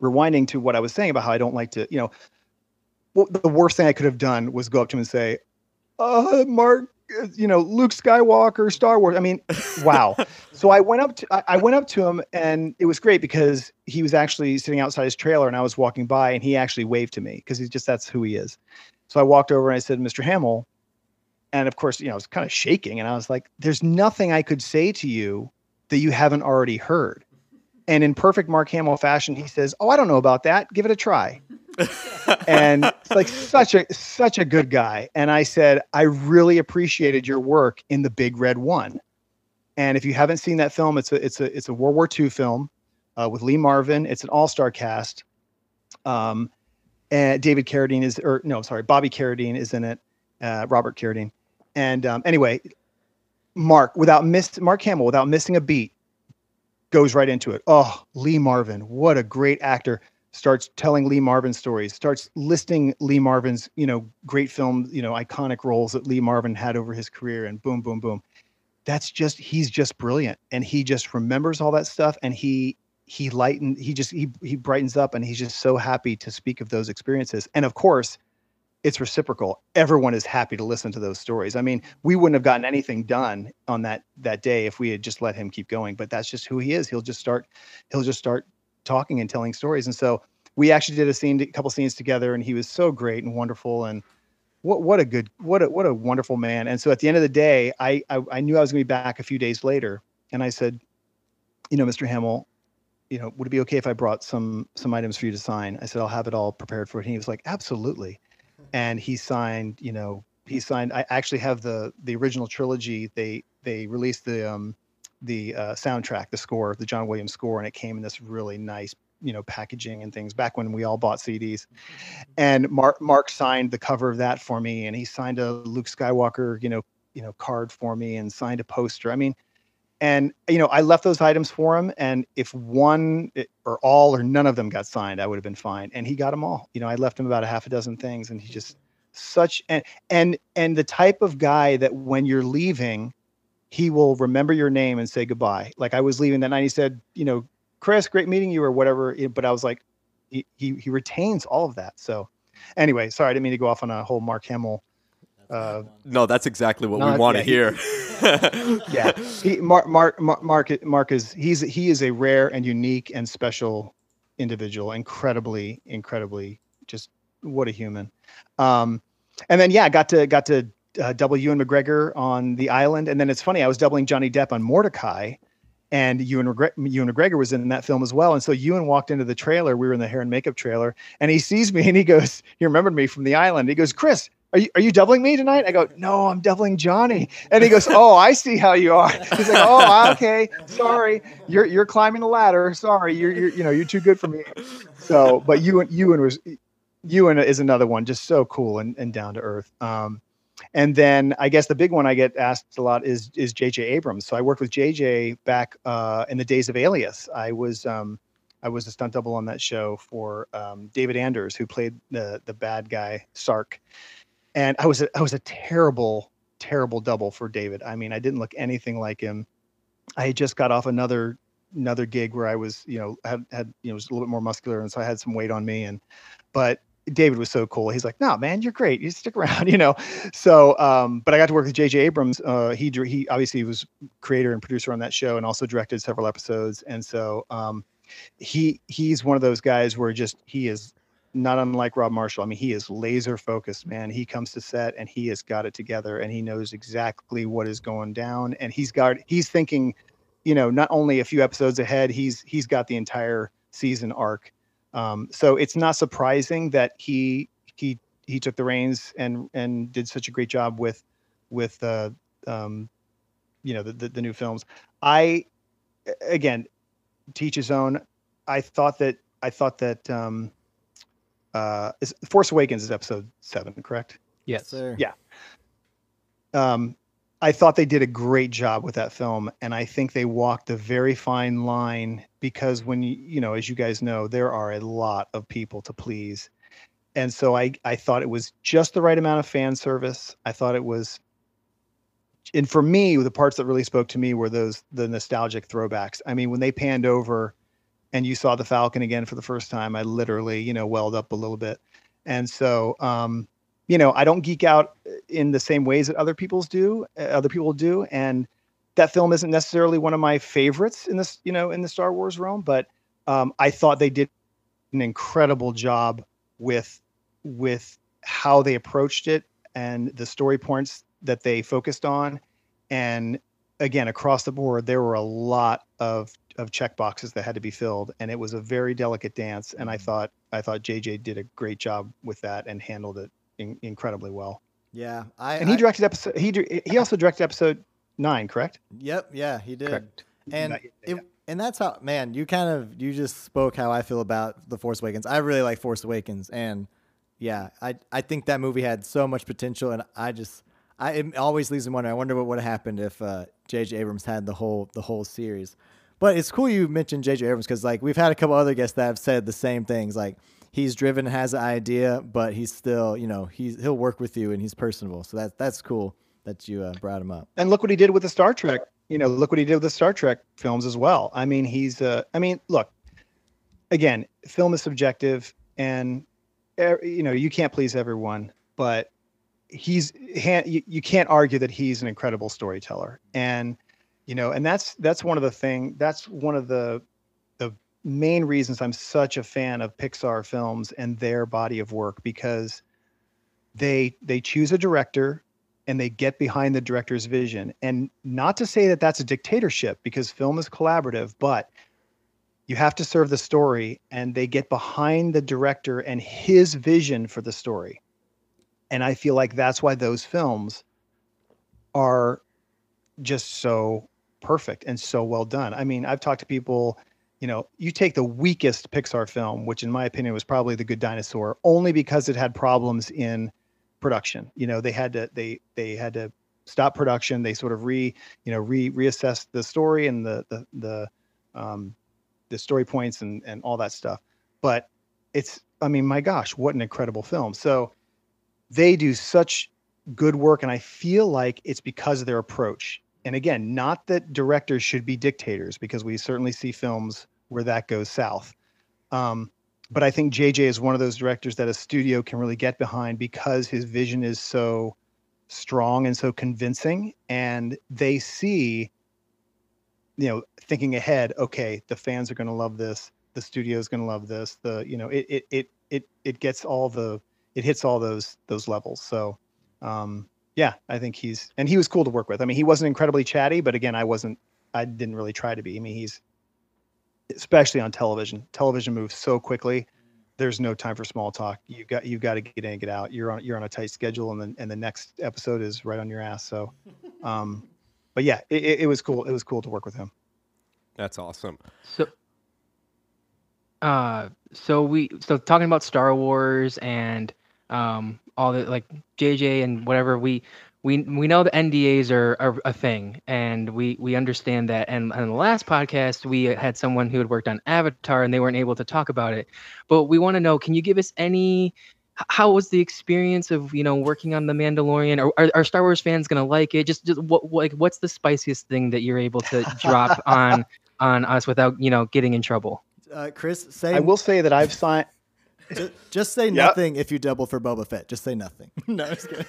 rewinding to what I was saying about how I don't like to, you know, the worst thing I could have done was go up to him and say, uh, Mark, Uh, you know, Luke Skywalker, Star Wars. I mean, <laughs> wow. so I went up to I, I went up to him and it was great because he was actually sitting outside his trailer and I was walking by and he actually waved to me because he's just that's who he is. So I walked over and I said, Mr. Hamill, and of course, you know, I was kind of shaking and I was like, there's nothing I could say to you that you haven't already heard. And in perfect Mark Hamill fashion, he says, "Oh, I don't know about that. Give it a try." And like such a such a good guy. And I said, I really appreciated your work in the Big Red One. And if you haven't seen that film, it's a it's a it's a World War II film uh, with Lee Marvin. It's an all star cast. Um, and David Carradine is, or no, sorry, Bobby Carradine is in it, uh, Robert Carradine, and um, anyway, Mark without miss Mark Hamill without missing a beat goes right into it. Oh, Lee Marvin, what a great actor! Starts telling Lee Marvin stories, starts listing Lee Marvin's, you know, great film, you know, iconic roles that Lee Marvin had over his career, and boom, boom, boom. That's just he's just brilliant, and he just remembers all that stuff, and he he lightened he just he he brightens up, and he's just so happy to speak of those experiences, and of course it's reciprocal. Everyone is happy to listen to those stories. I mean, we wouldn't have gotten anything done on that that day if we had just let him keep going. But that's just who he is. He'll just start he'll just start talking and telling stories. And so we actually did a scene, a couple scenes together, and he was so great and wonderful. And what what a good what a what a wonderful man. And so at the end of the day, I I, I knew I was going to be back a few days later, and I said, you know, Mr. Hamill, you know, would it be okay if I brought some some items for you to sign? I said I'll have it all prepared for it. And he was like, absolutely and he signed you know he signed i actually have the the original trilogy they they released the um the uh, soundtrack the score the john williams score and it came in this really nice you know packaging and things back when we all bought cds and mark mark signed the cover of that for me and he signed a luke skywalker you know you know card for me and signed a poster. I mean and you know i left those items for him and if one eh, or all or none of them got signed i would have been fine. And he got them all. You know i left him about a half a dozen things and he just such and and and the type of guy that when you're leaving he will remember your name and say goodbye. Like i was leaving that night he said you know chris great meeting you or whatever but i was like he he, he retains all of that. So anyway sorry i didn't mean to go off on a whole mark hamill uh, no, that's exactly what No, we want to yeah, hear. <laughs> yeah. He, mark, mark mark mark mark is he's he is a rare and unique and special individual. Incredibly incredibly just what a human. Um and then yeah got to got to uh, double ewan mcgregor on the island and then it's funny i was doubling johnny depp on mortdecai and ewan, McGre- ewan mcgregor was in that film as well and so ewan walked into the trailer we were in the hair and makeup trailer and he sees me <laughs> and he goes he remembered me from the island he goes chris are you, are you doubling me tonight? I go, no, I'm doubling Johnny. And he goes, oh, I see how you are. <laughs> He's like, oh, okay, sorry, you're you're climbing the ladder. Sorry, you're, you're you know you're too good for me. So, but Ewan Ewan was Ewan is another one, just so cool and, and down to earth. Um, and then I guess the big one I get asked a lot is is J.J. Abrams. So I worked with J.J. back uh, in the days of Alias. I was um, I was a stunt double on that show for um, David Anders, who played the the bad guy Sark and I was a, I was a terrible terrible double for David. I mean, I didn't look anything like him. I had just got off another another gig where I was, you know, had had you know was a little bit more muscular, and so I had some weight on me. And but David was so cool. He's like, "No, man, you're great. You stick <laughs> around," you know. So, um, but I got to work with J.J. Abrams. Uh, he he obviously was creator and producer on that show, and also directed several episodes. And so, um, he he's one of those guys where just he is not unlike Rob Marshall. I mean, he is laser focused, man. He comes to set and he has got it together and he knows exactly what is going down and he's got he's thinking, you know, not only a few episodes ahead, he's he's got the entire season arc. Um, so it's not surprising that he he he took the reins and and did such a great job with with uh um you know the, the, the new films. I again teach his own. I thought that I thought that um uh Force Awakens is episode seven, correct? Yes. sir. Yeah. Um I thought they did a great job with that film, and I think they walked a very fine line because when you you know, as you guys know, there are a lot of people to please, and so I I thought it was just the right amount of fan service. I thought it was, and for me, the parts that really spoke to me were those the nostalgic throwbacks. I mean, when they panned over, and you saw the Falcon again for the first time, I literally you know welled up a little bit, and so um, you know, I don't geek out in the same ways that other people's do, uh, other people do, and that film isn't necessarily one of my favorites in this, you know, in the Star Wars realm. But um, I thought they did an incredible job with with how they approached it and the story points that they focused on, and again across the board, there were a lot of of check boxes that had to be filled, and it was a very delicate dance. And I thought I thought JJ did a great job with that and handled it in, incredibly well. Yeah, I And he I- directed episode. He he also directed episode nine, correct? Yep, yeah, he did. Correct. And yet, it, yeah. and that's how man, you kind of you just spoke how I feel about the Force Awakens. I really like Force Awakens, and yeah, I I think that movie had so much potential, and I just I it always leaves me wondering. I wonder what would have happened if uh, J.J. Abrams had the whole the whole series. But it's cool you mentioned J.J. Abrams because like we've had a couple other guests that have said the same things. Like he's driven, has an idea, but he's still you know he's he'll work with you and he's personable. So that that's cool that you uh, brought him up. And look what he did with the Star Trek. You know, look what he did with the Star Trek films as well. I mean, he's uh, I mean, look, again, film is subjective, and you know you can't please everyone, but he's you, can't argue that he's an incredible storyteller, and you know, and that's that's one of the thing. That's one of the main reasons I'm such a fan of Pixar films and their body of work because they they choose a director and they get behind the director's vision. And not to say that that's a dictatorship because film is collaborative, but you have to serve the story and they get behind the director and his vision for the story. And I feel like that's why those films are just so perfect and so well done. I mean, I've talked to people, you know, you take the weakest Pixar film, which in my opinion was probably The Good Dinosaur, only because it had problems in production. You know, they had to they they had to stop production. They sort of re you know re reassess the story and the the the um, the story points and and all that stuff. But it's I mean, my gosh, what an incredible film. So they do such good work, and I feel like it's because of their approach. And again, not that directors should be dictators, because we certainly see films where that goes south. Um, but I think JJ is one of those directors that a studio can really get behind because his vision is so strong and so convincing and they see you know thinking ahead okay the fans are going to love this the studio is going to love this the you know it it it it it gets all the it hits all those those levels so um yeah i think he's and he was cool to work with i mean he wasn't incredibly chatty but again i wasn't i didn't really try to be i mean he's especially on television. Television moves so quickly. There's no time for small talk. You got you got to get in and get out. You're on you're on a tight schedule, and then and the next episode is right on your ass. So, <laughs> um, but yeah, it, it was cool. It was cool to work with him. That's awesome. So, uh, so we so talking about Star Wars and um all the like JJ and whatever we we we know the NDAs are, are a thing, and we we understand that. And on the last podcast, we had someone who had worked on Avatar, and they weren't able to talk about it. But we want to know: Can you give us any? How was the experience of you know working on the Mandalorian? Or are, are Star Wars fans gonna like it? Just just what like what's the spiciest thing that you're able to drop <laughs> on on us without you know getting in trouble? Uh, Chris, say I will say that I've signed. Just, just say yep. nothing if you double for Boba Fett. Just say nothing. <laughs> no, just kidding.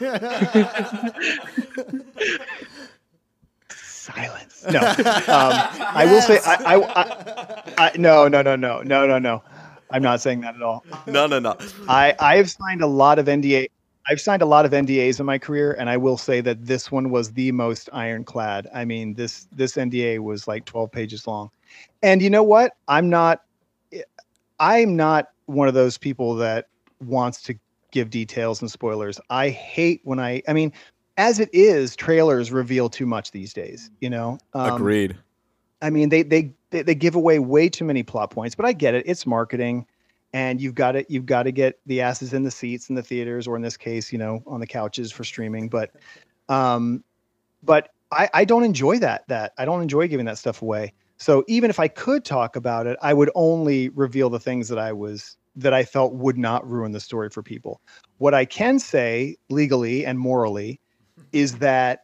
Silence. No, um, yes. I will say I, I, I, I, no, no, no, no, no, no, no. I'm not saying that at all. No, no, no. I, I have signed a lot of NDA. I've signed a lot of NDAs in my career, and I will say that this one was the most ironclad. I mean, this this NDA was like 12 pages long, and you know what? I'm not. I'm not one of those people that wants to give details and spoilers. I hate when I, I mean, as it is, trailers reveal too much these days. You know. Um, Agreed. I mean, they, they they they give away way too many plot points, but I get it. It's marketing, and you've got to you've got to get the asses in the seats in the theaters, or in this case, you know, on the couches for streaming. But, um, but I I don't enjoy that. That I don't enjoy giving that stuff away. So even if I could talk about it, I would only reveal the things that I was that I felt would not ruin the story for people. What I can say legally and morally is that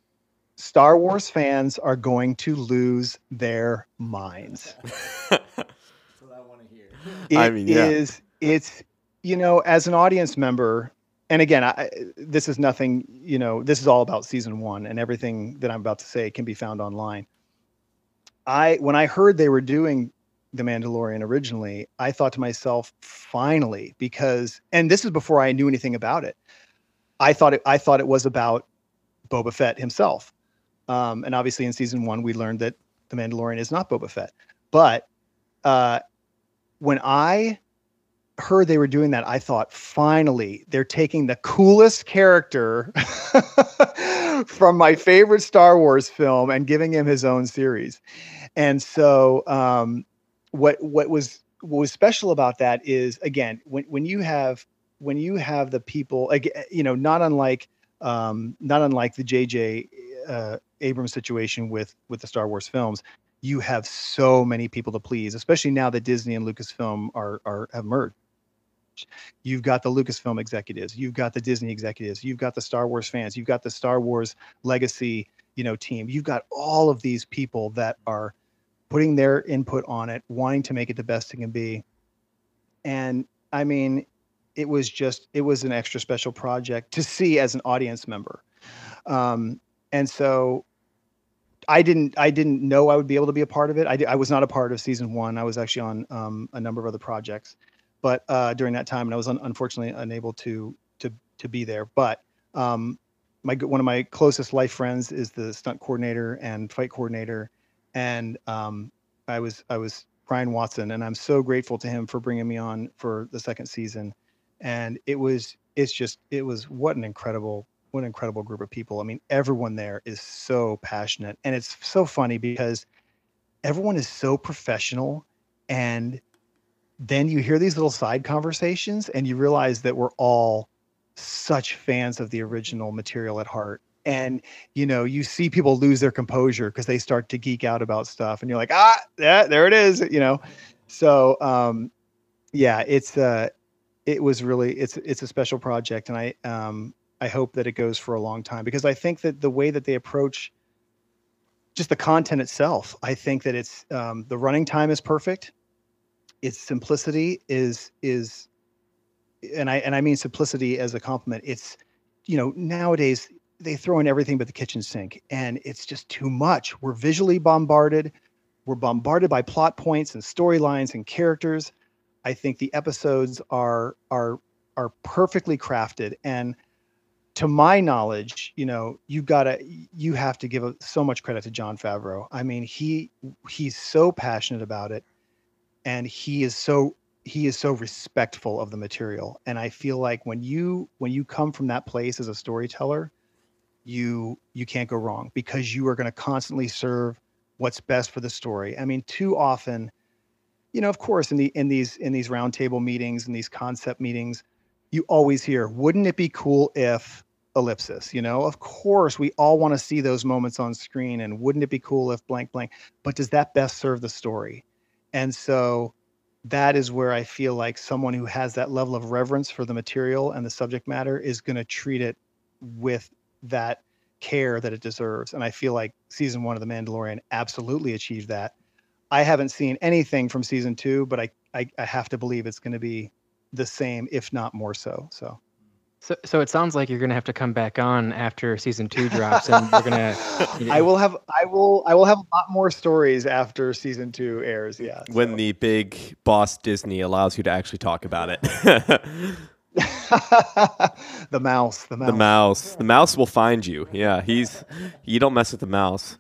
Star Wars fans are going to lose their minds. <laughs> That's what I want to hear. It I mean, yeah. is it's you know as an audience member and again I, this is nothing you know this is all about season 1 and everything that I'm about to say can be found online. I when I heard they were doing the Mandalorian originally, I thought to myself, finally, because and this is before I knew anything about it. I thought it I thought it was about Boba Fett himself. Um, and obviously in season one, we learned that the Mandalorian is not Boba Fett. But uh, when I heard they were doing that, I thought, finally, they're taking the coolest character <laughs> from my favorite Star Wars film and giving him his own series. And so um, what what was what was special about that is again when when you have when you have the people, you know, not unlike um, not unlike the J.J. Uh, Abrams situation with with the Star Wars films, you have so many people to please, especially now that Disney and Lucasfilm are are have merged. You've got the Lucasfilm executives, you've got the Disney executives, you've got the Star Wars fans, you've got the Star Wars legacy, you know, team. You've got all of these people that are putting their input on it, wanting to make it the best it can be. And I mean, it was just it was an extra special project to see as an audience member. Um, and so I didn't I didn't know I would be able to be a part of it. I, I was not a part of season one. I was actually on um, a number of other projects, but uh, during that time, and I was un- unfortunately unable to to to be there. But um, my one of my closest life friends is the stunt coordinator and fight coordinator, and um, I was I was Ryan Watson, and I'm so grateful to him for bringing me on for the second season. And it was it's just it was what an incredible what an incredible group of people. I mean, everyone there is so passionate, and it's so funny because everyone is so professional, and then you hear these little side conversations, and you realize that we're all such fans of the original material at heart. And you know, you see people lose their composure because they start to geek out about stuff, and you're like, ah, yeah, there it is, you know. So, um, yeah, it's uh, it was really it's it's a special project, and I um, I hope that it goes for a long time because I think that the way that they approach just the content itself, I think that it's um, the running time is perfect. Its simplicity is is, and I and I mean simplicity as a compliment. It's you know nowadays they throw in everything but the kitchen sink, and it's just too much. We're visually bombarded. We're bombarded by plot points and storylines and characters. I think the episodes are are are perfectly crafted and to my knowledge, you know, you gotta you have to give so much credit to Jon Favreau. I mean, he he's so passionate about it, and he is so he is so respectful of the material. And I feel like when you when you come from that place as a storyteller, you you can't go wrong because you are going to constantly serve what's best for the story. I mean, too often, you know, of course, in the in these in these roundtable meetings and these concept meetings you always hear, wouldn't it be cool if ellipsis, you know? Of course, we all want to see those moments on screen and wouldn't it be cool if blank blank, but does that best serve the story? And so that is where I feel like someone who has that level of reverence for the material and the subject matter is going to treat it with that care that it deserves. And I feel like season one of The Mandalorian absolutely achieved that. I haven't seen anything from season two, but I, I, I have to believe it's going to be the same, if not more so. So. So, so it sounds like you're gonna have to come back on after season two drops, and you're gonna. <laughs> You know, I will have, I will, I will have a lot more stories after season two airs. Yeah. When so. the big boss Disney allows you to actually talk about it. <laughs> the mouse, the mouse, the mouse, the mouse will find you. Yeah, he's. You don't mess with the mouse.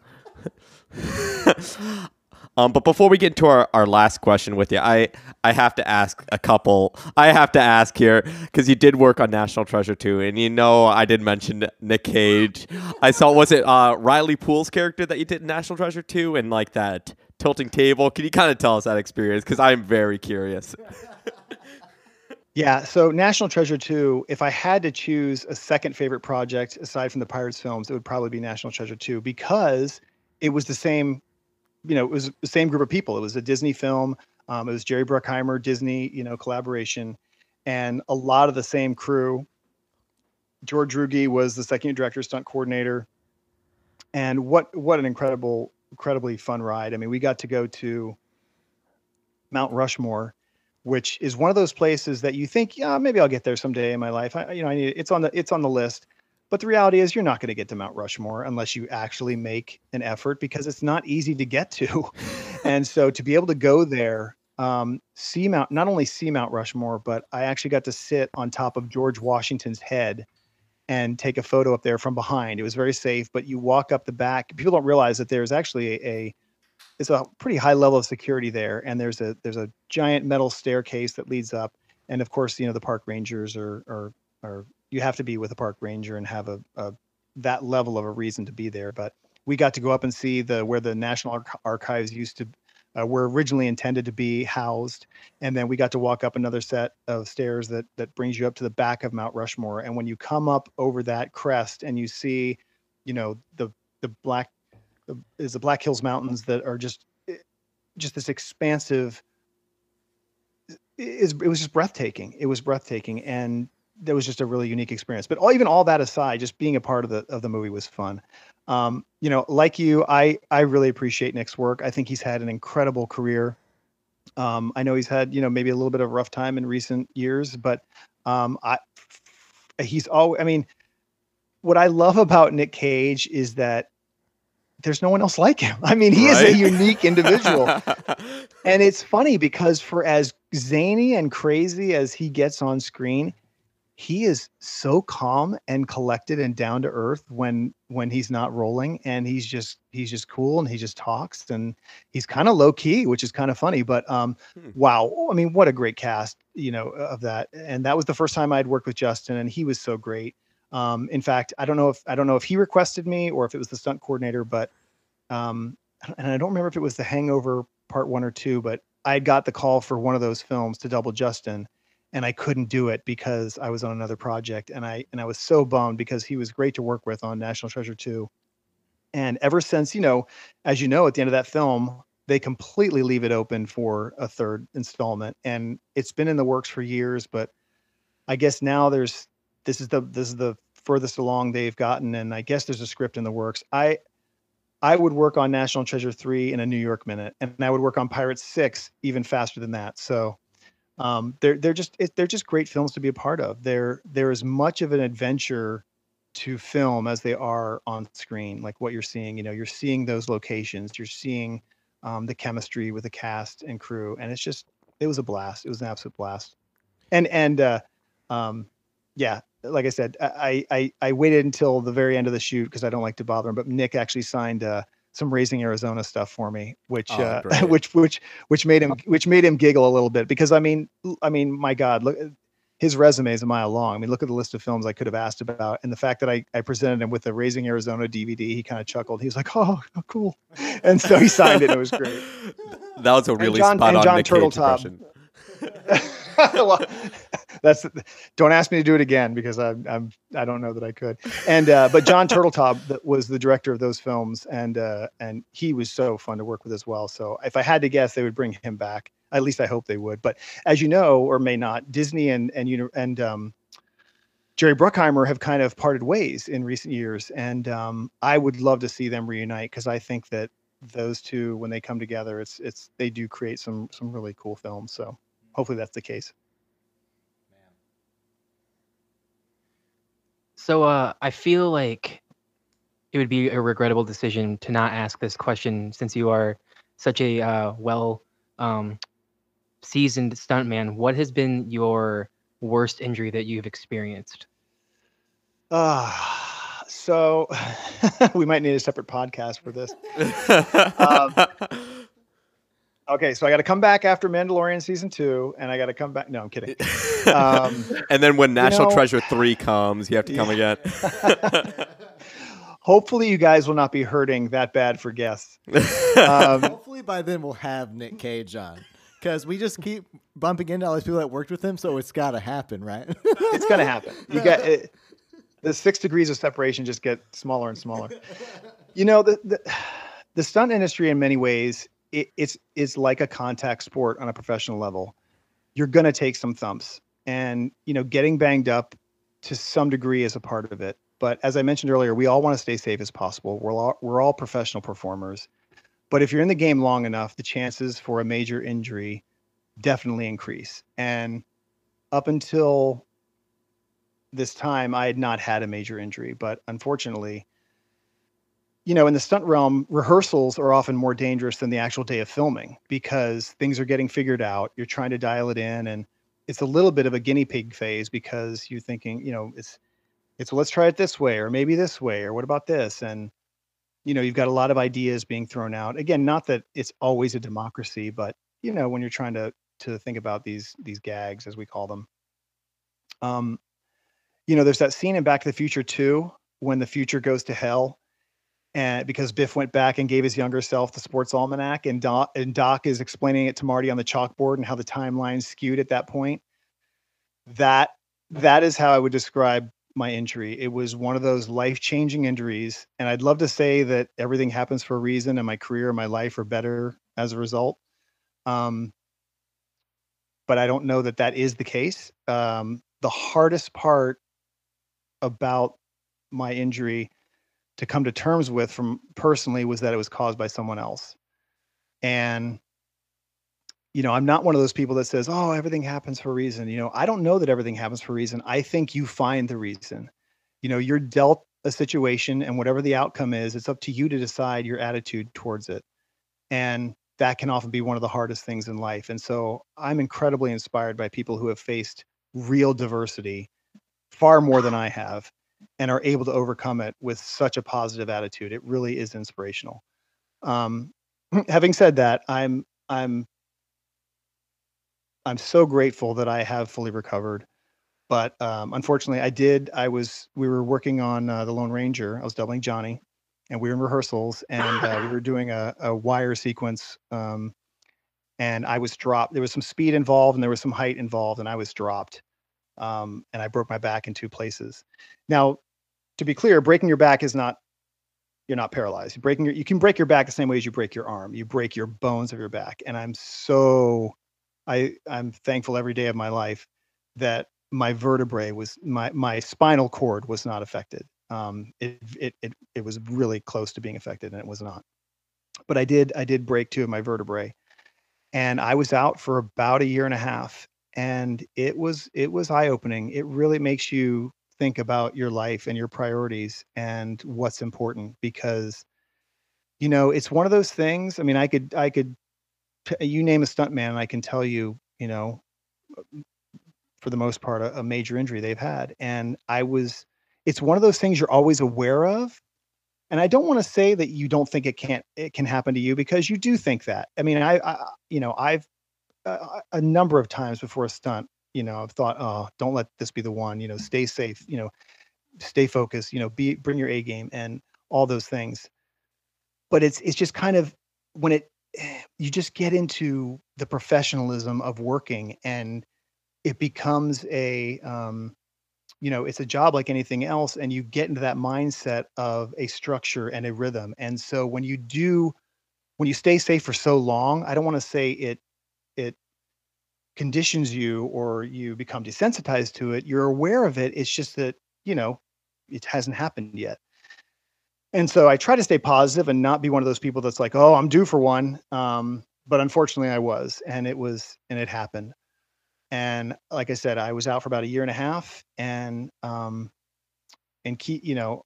<laughs> Um, but before we get into our, our last question with you, I, I have to ask a couple. I have to ask here because you did work on National Treasure 2, and you know I did mention Nick Cage. I saw was it uh, Riley Poole's character that you did in National Treasure 2, and like that tilting table. Can you kind of tell us that experience? Because I'm very curious. <laughs> Yeah, so National Treasure 2, if I had to choose a second favorite project aside from the Pirates films, it would probably be National Treasure 2 because it was the same you know, it was the same group of people. It was a Disney film. Um, it was Jerry Bruckheimer, Disney, you know, collaboration, and a lot of the same crew. George Ruge was the second director, stunt coordinator, and what what an incredible, incredibly fun ride. I mean, we got to go to Mount Rushmore, which is one of those places that you think, yeah, maybe I'll get there someday in my life. I, you know, I need it's on the it's on the list. But the reality is, you're not going to get to Mount Rushmore unless you actually make an effort because it's not easy to get to. <laughs> and so to be able to go there, um, see Mount, not only see Mount Rushmore, but I actually got to sit on top of George Washington's head and take a photo up there from behind. It was very safe, but you walk up the back. People don't realize that there's actually a, a it's a pretty high level of security there, and there's a there's a giant metal staircase that leads up, and of course, you know the park rangers are are are you have to be with a park ranger and have a, a that level of a reason to be there. But we got to go up and see the where the National Arch- Archives used to uh, were originally intended to be housed, and then we got to walk up another set of stairs that that brings you up to the back of Mount Rushmore. And when you come up over that crest and you see, you know, the the black the, is the Black Hills Mountains that are just eh, just this expansive. Is it was just breathtaking. It was breathtaking, and that was just a really unique experience. But all, even all that aside, just being a part of the of the movie was fun. Um, you know, like you, I I really appreciate Nick's work. I think he's had an incredible career. Um, I know he's had you know maybe a little bit of a rough time in recent years, but um, I he's all. I mean, what I love about Nick Cage is that there's no one else like him. I mean, he right? is a unique individual. <laughs> and it's funny because for as zany and crazy as he gets on screen, he is so calm and collected and down to earth when when he's not rolling and he's just he's just cool and he just talks and he's kind of low key which is kind of funny but um hmm. wow i mean what a great cast you know of that and that was the first time i'd worked with justin and he was so great um in fact i don't know if i don't know if he requested me or if it was the stunt coordinator but um and i don't remember if it was the hangover part one or two but i got the call for one of those films to double justin and I couldn't do it because I was on another project and I and I was so bummed because he was great to work with on National Treasure 2. And ever since, you know, as you know, at the end of that film, they completely leave it open for a third installment. And it's been in the works for years, but I guess now there's this is the this is the furthest along they've gotten. And I guess there's a script in the works. I I would work on National Treasure 3 in a New York minute, and I would work on Pirates 6 even faster than that. So um, they're they're just it, they're just great films to be a part of. They're they're as much of an adventure to film as they are on screen. Like what you're seeing, you know, you're seeing those locations, you're seeing um, the chemistry with the cast and crew, and it's just it was a blast. It was an absolute blast. And and uh, um, yeah, like I said, I, I I waited until the very end of the shoot because I don't like to bother him. But Nick actually signed uh, some raising Arizona stuff for me, which oh, uh, <laughs> which which which made him which made him giggle a little bit because I mean I mean my God, look his resume is a mile long. I mean, look at the list of films I could have asked about, and the fact that I, I presented him with a Raising Arizona DVD, he kind of chuckled. He was like, <laughs> "Oh, oh cool," and so he signed it. and It was great. That was a really John, spot on John Nick Turtletop. <laughs> <laughs> well, that's don't ask me to do it again because I'm, I'm I don't know that I could. And uh, but John Turteltaub was the director of those films, and uh, and he was so fun to work with as well. So if I had to guess, they would bring him back. At least I hope they would. But as you know, or may not, Disney and and you and um, Jerry Bruckheimer have kind of parted ways in recent years, and um, I would love to see them reunite because I think that those two, when they come together, it's it's they do create some some really cool films. So hopefully that's the case. So uh, I feel like it would be a regrettable decision to not ask this question since you are such a uh, well um, seasoned stuntman. What has been your worst injury that you've experienced? Ah, uh, so <laughs> we might need a separate podcast for this. <laughs> um, Okay, so I got to come back after Mandalorian season two, and I got to come back. No, I'm kidding. <laughs> Um, and then when National you know, Treasure three comes, you have to come yeah. again. <laughs> Hopefully, you guys will not be hurting that bad for guests. <laughs> Um, Hopefully, by then we'll have Nick Cage on because we just keep bumping into all these people that worked with him, so it's got to happen, right? it's gonna happen. You get it, the six degrees of separation just get smaller and smaller. You know the, the the stunt industry in many ways it, it's like a contact sport on a professional level. You're gonna take some thumps, and you know, getting banged up to some degree is a part of it. But as I mentioned earlier, we all want to stay safe as possible. We're all we're all professional performers, but if you're in the game long enough, the chances for a major injury definitely increase. And up until this time, I had not had a major injury, but unfortunately, you know, in the stunt realm, rehearsals are often more dangerous than the actual day of filming because things are getting figured out. You're trying to dial it in, and it's a little bit of a guinea pig phase because you're thinking, you know, it's it's well, let's try it this way, or maybe this way, or what about this? And you know, you've got a lot of ideas being thrown out. Again, not that it's always a democracy, but you know, when you're trying to to think about these these gags as we call them. Um, you know, there's that scene in Back to the Future too when the future goes to hell and because Biff went back and gave his younger self the sports almanac, and Doc, and Doc is explaining it to Marty on the chalkboard and how the timeline skewed at that point. That that is how I would describe my injury. It was one of those life changing injuries, and I'd love to say that everything happens for a reason, and my career, and my life are better as a result. Um, but I don't know that that is the case. Um, the hardest part about my injury to come to terms with from personally was that it was caused by someone else. And you know, I'm not one of those people that says, "Oh, everything happens for a reason." You know, I don't know that everything happens for a reason. I think you find the reason. You know, you're dealt a situation and whatever the outcome is, it's up to you to decide your attitude towards it. And that can often be one of the hardest things in life. And so I'm incredibly inspired by people who have faced real diversity far more than I have and are able to overcome it with such a positive attitude. It really is inspirational. Um, <clears throat> having said that, I'm I'm I'm so grateful that I have fully recovered. But um, unfortunately, I did. I was we were working on uh, the Lone Ranger. I was doubling Johnny, and we were in rehearsals, and uh, we were <laughs> doing a, a wire sequence. Um, and I was dropped. There was some speed involved, and there was some height involved, and I was dropped um, and I broke my back in two places. Now, to be clear, breaking your back is not you're not paralyzed. Breaking your, you can break your back the same way as you break your arm. You break your bones of your back, and I'm so I I'm thankful every day of my life that my vertebrae was my my spinal cord was not affected. Um, it it it it was really close to being affected, and it was not. But I did I did break two of my vertebrae, and I was out for about a year and a half and it was it was eye opening. It really makes you think about your life and your priorities and what's important because you know it's one of those things. I mean, I could I could you name a stuntman, and I can tell you, you know, uh, for the most part, a, a major injury they've had, and I was. It's one of those things you're always aware of, and I don't want to say that you don't think it can't it can happen to you because you do think that. I mean, I, I you know I've a, a number of times before a stunt, you know, I've thought, oh, don't let this be the one. You know, stay safe. You know, stay focused. You know, be bring your A game and all those things. But it's it's just kind of when it <sighs> you just get into the professionalism of working and it becomes a um, you know it's a job like anything else and you get into that mindset of a structure and a rhythm and so when you do when you stay safe for so long i don't want to say it it conditions you or you become desensitized to it, you're aware of it. It's just that, you know, it hasn't happened yet. And so I try to stay positive and not be one of those people that's like, oh, I'm due for one. Um, but unfortunately I was, and it was, and it happened. And like I said, I was out for about a year and a half and, um, and keep, you know,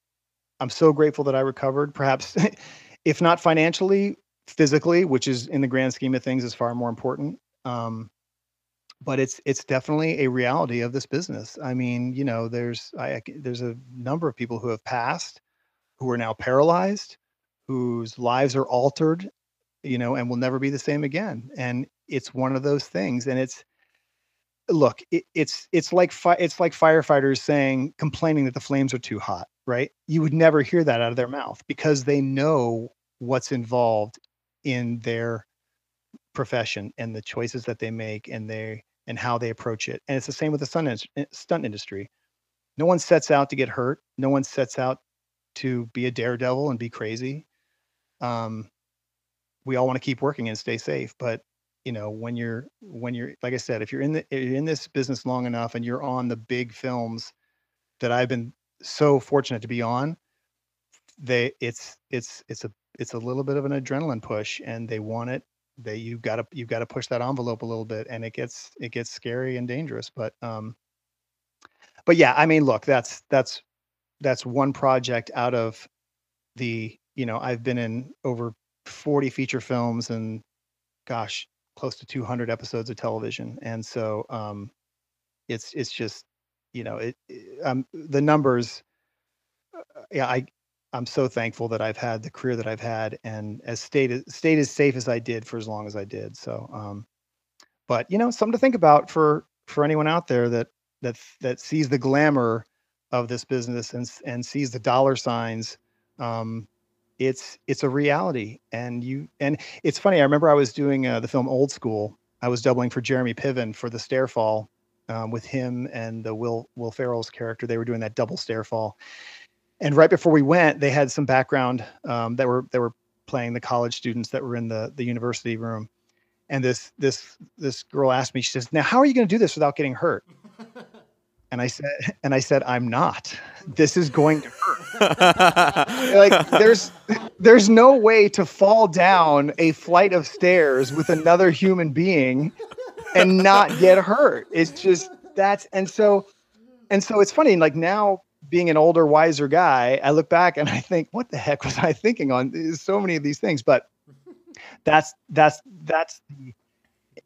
I'm so grateful that I recovered. Perhaps <laughs> if not financially, physically, which is in the grand scheme of things is far more important. Um, but it's it's definitely a reality of this business. I mean, you know, there's I, there's a number of people who have passed, who are now paralyzed, whose lives are altered, you know, and will never be the same again. And it's one of those things. And it's look, it, it's it's like fi- it's like firefighters saying complaining that the flames are too hot, right? You would never hear that out of their mouth because they know what's involved in their profession and the choices that they make and they and how they approach it. And it's the same with the stunt, eh, stunt industry. No one sets out to get hurt. No one sets out to be a daredevil and be crazy. Um, we all want to keep working and stay safe, but you know when you're when you're like I said, if you're in the you're in this business long enough and you're on the big films that I've been so fortunate to be on, they it's it's it's a it's a little bit of an adrenaline push and they want it they you got to you've got to push that envelope a little bit and it gets it gets scary and dangerous but um but yeah i mean look that's that's that's one project out of the you know i've been in over 40 feature films and gosh close to 200 episodes of television and so um it's it's just you know it, it um the numbers uh, yeah i I'm so thankful that I've had the career that I've had and as stayed stayed as safe as I did for as long as I did. So, um, but you know, something to think about for for anyone out there that that that sees the glamour of this business and and sees the dollar signs. Um, it's it's a reality, and you and it's funny. I remember I was doing uh, the film Old School. I was doubling for Jeremy Piven for the Stairfall um, with him and the Will Will Ferrell's character. They were doing that double Stairfall, and right before we went, they had some background um, that were that were playing the college students that were in the the university room, and this this this girl asked me. She says, "Now, how are you going to do this without getting hurt?" <laughs> and I said, "And I said, I'm not. This is going to hurt. <laughs> like there's there's no way to fall down a flight of stairs with another human being and not get hurt. It's just that's and so and so it's funny. Like now, being an older, wiser guy, I look back and I think, what the heck was I thinking on eh, so many of these things? But that's that's that's the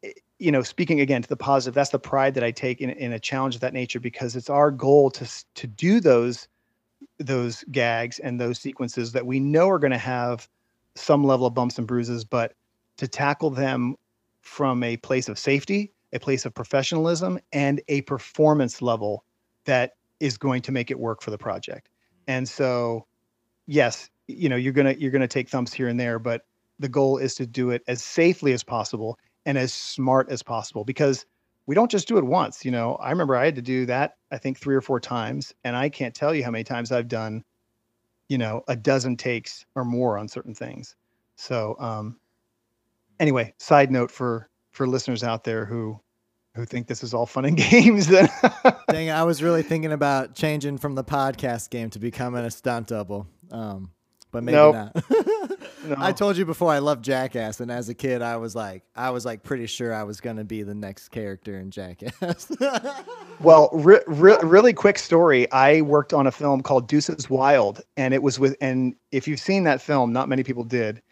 eh, you know speaking again to the positive that's the pride that i take in, in a challenge of that nature because it's our goal to to do those those gags and those sequences that we know are going to have some level of bumps and bruises but to tackle them from a place of safety a place of professionalism and a performance level that is going to make it work for the project and so yes you know you're gonna you're gonna take thumps here and there but the goal is to do it as safely as possible and as smart as possible because we don't just do it once. You know, I remember I had to do that, I think three or four times, and I can't tell you how many times I've done, you know, a dozen takes or more on certain things. So, um, anyway, side note for for listeners out there who who think this is all fun and <laughs> games. Then, dang, I was really thinking about changing from the podcast game to becoming a stunt double. Um, but maybe nope. not. <laughs> no. I told you before I loved Jackass, and as a kid, I was like, I was like pretty sure I was gonna be the next character in Jackass. <laughs> well, re- re- really quick story. I worked on a film called Deuces Wild, and it was with, and if you've seen that film, not many people did.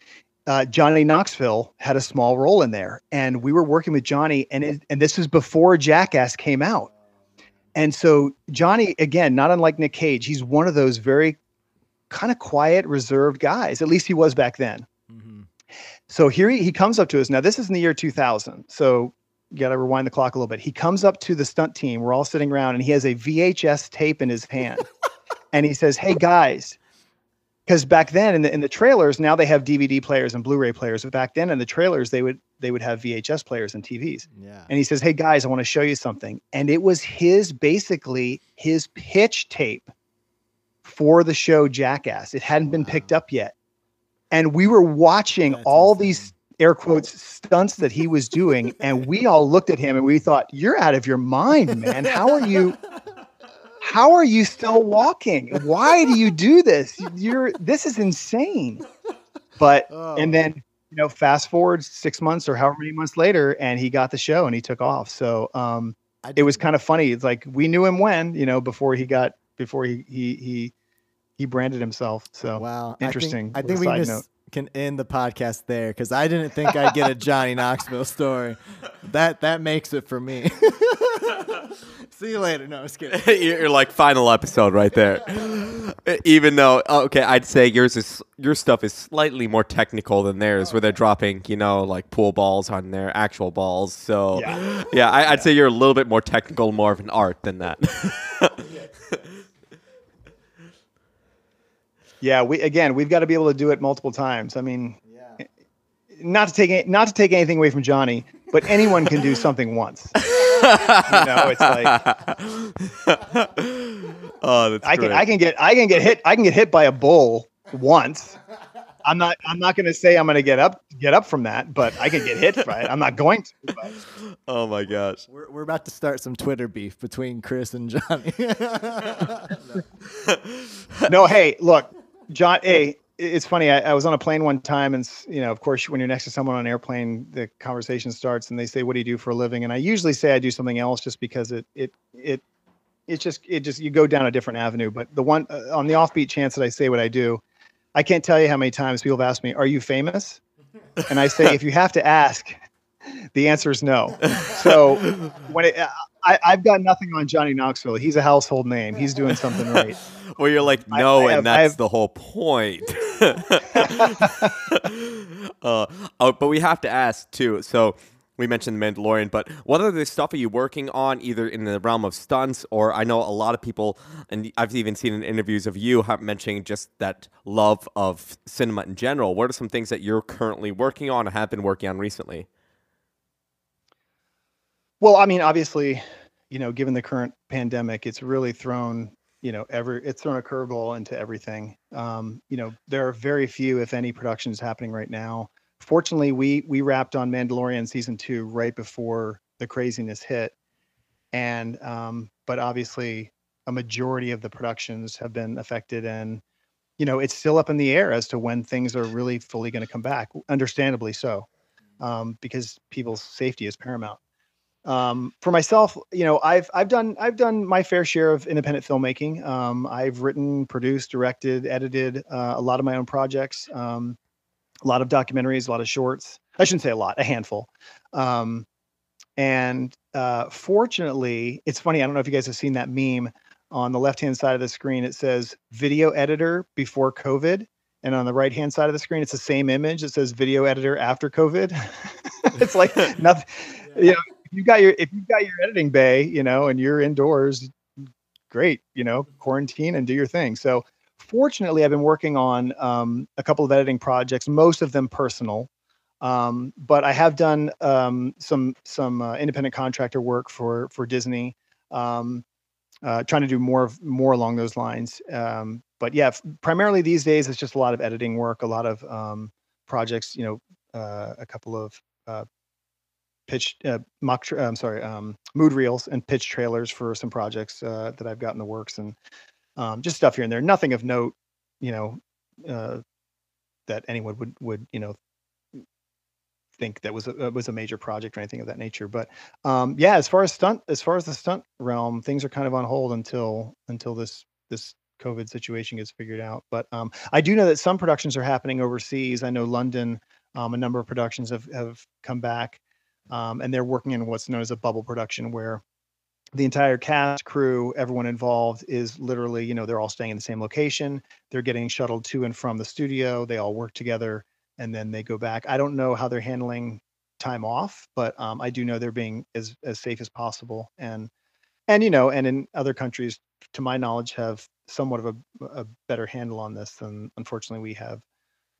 Uh, Johnny Knoxville had a small role in there, and we were working with Johnny, and it, and this was before Jackass came out. And so Johnny, again, not unlike Nick Cage, he's one of those very kind of quiet, reserved guys. At least he was back then. Mm-hmm. So here he, he comes up to us. Now, this is in the year 2000. So you got to rewind the clock a little bit. He comes up to the stunt team. We're all sitting around and he has a VHS tape in his hand. <laughs> and he says, Hey, guys, because back then in the in the trailers now they have DVD players and Blu-ray players, but back then in the trailers they would they would have VHS players and TVs. Yeah. And he says, "Hey guys, I want to show you something." And it was his basically his pitch tape for the show Jackass. It hadn't been picked up yet. And we were watching That's all insane. these air quotes stunts that he was doing and we all looked at him and we thought you're out of your mind man how are you how are you still walking? Why do you do this? You're this is insane. But oh. and then you know fast forward six months or however many months later and he got the show and he took off. So um it was kind of funny. It's like we knew him when you know before he got before he he he he branded himself. So wow, interesting. I think, I think we just can end the podcast there because I didn't think I'd get a Johnny Knoxville story. That that makes it for me. <laughs> See you later. No, just kidding. <laughs> You're like final episode right there. <laughs> Even though, oh, okay, I'd say yours is your stuff is slightly more technical than theirs, where they're dropping, you know, like pool balls on their actual balls. So, yeah, yeah I, would yeah. say you're a little bit more technical, more of an art than that. Yeah, we again, we've got to be able to do it multiple times. I mean, yeah. not to take not to take anything away from Johnny, but anyone can do something once. <laughs> you know, it's like <laughs> Oh, that's I great. can I can get I can get hit I can get hit by a bull once. I'm not I'm not going to say I'm going to get up get up from that, but I can get hit by it. I'm not going to. But. Oh my gosh. We're we're about to start some Twitter beef between Chris and Johnny. <laughs> no, hey, look, John, hey, it's funny. I, I, was on a plane one time, and you know, of course, when you're next to someone on an airplane, the conversation starts, and they say, "What do you do for a living?" And I usually say I do something else, just because it it it it's just it just you go down a different avenue. But the one uh, on the offbeat chance that I say what I do, I can't tell you how many times people have asked me, "Are you famous?" And I say, if you have to ask, the answer is no. So when it, I, have got nothing on Johnny Knoxville. He's a household name. He's doing something right. Well, you're like, no, and that's the whole point. <laughs> <laughs> uh, oh, but we have to ask too. So we mentioned The Mandalorian, but what other stuff are you working on, either in the realm of stunts or I know a lot of people, and I've even seen in interviews of you mentioning just that love of cinema in general. What are some things that you're currently working on or have been working on recently? Well, I mean, obviously, you know, given the current pandemic, it's really thrown, you know, every it's thrown a curveball into everything. Um, you know, there are very few, if any, productions happening right now fortunately, we we wrapped on Mandalorian season two right before the craziness hit, and um, but obviously a majority of the productions have been affected, and you know it's still up in the air as to when things are really fully going to come back. Understandably so, um, because people's safety is paramount. Um, for myself, you know, I've I've done I've done my fair share of independent filmmaking. Um, I've written, produced, directed, edited uh, a lot of my own projects. Um, a lot of documentaries, a lot of shorts. I shouldn't say a lot, a handful. Um, and uh, fortunately, it's funny. I don't know if you guys have seen that meme on the left hand side of the screen. It says video editor before COVID. And on the right hand side of the screen, it's the same image. It says video editor after COVID. <laughs> it's like nothing. You know, you got your if you've got your editing bay, you know, and you're indoors, great. You know, quarantine and do your thing. So fortunately, I've been working on um, a couple of editing projects, most of them personal. Um, but I have done um, some some uh, independent contractor work for for Disney, um, uh, trying to do more of more along those lines. Um, but yeah, f- primarily these days it's just a lot of editing work, a lot of um, projects. You know, uh, a couple of uh, pitch uh, mock. Tra- I'm sorry, mood reels and pitch trailers for some projects uh, that I've got in the works and um, just stuff here and there. Nothing of note, you know, uh, that anyone would would you know think that was a was a major project or anything of that nature. But um, yeah, as far as stunt as far as the stunt realm, things are kind of on hold until until this this COVID situation gets figured out. But um, I do know that some productions are happening overseas. I know London, um, a number of productions have have come back, um, and they're working in what's known as a bubble production, where the entire cast crew everyone involved is literally you know they're all staying in the same location. They're getting shuttled to and from the studio. They all work together and then they go back. I don't know how they're handling time off but um, i do know they're being as as safe as possible. And and you know and in other countries to my knowledge have somewhat of a, a better handle on this than unfortunately we have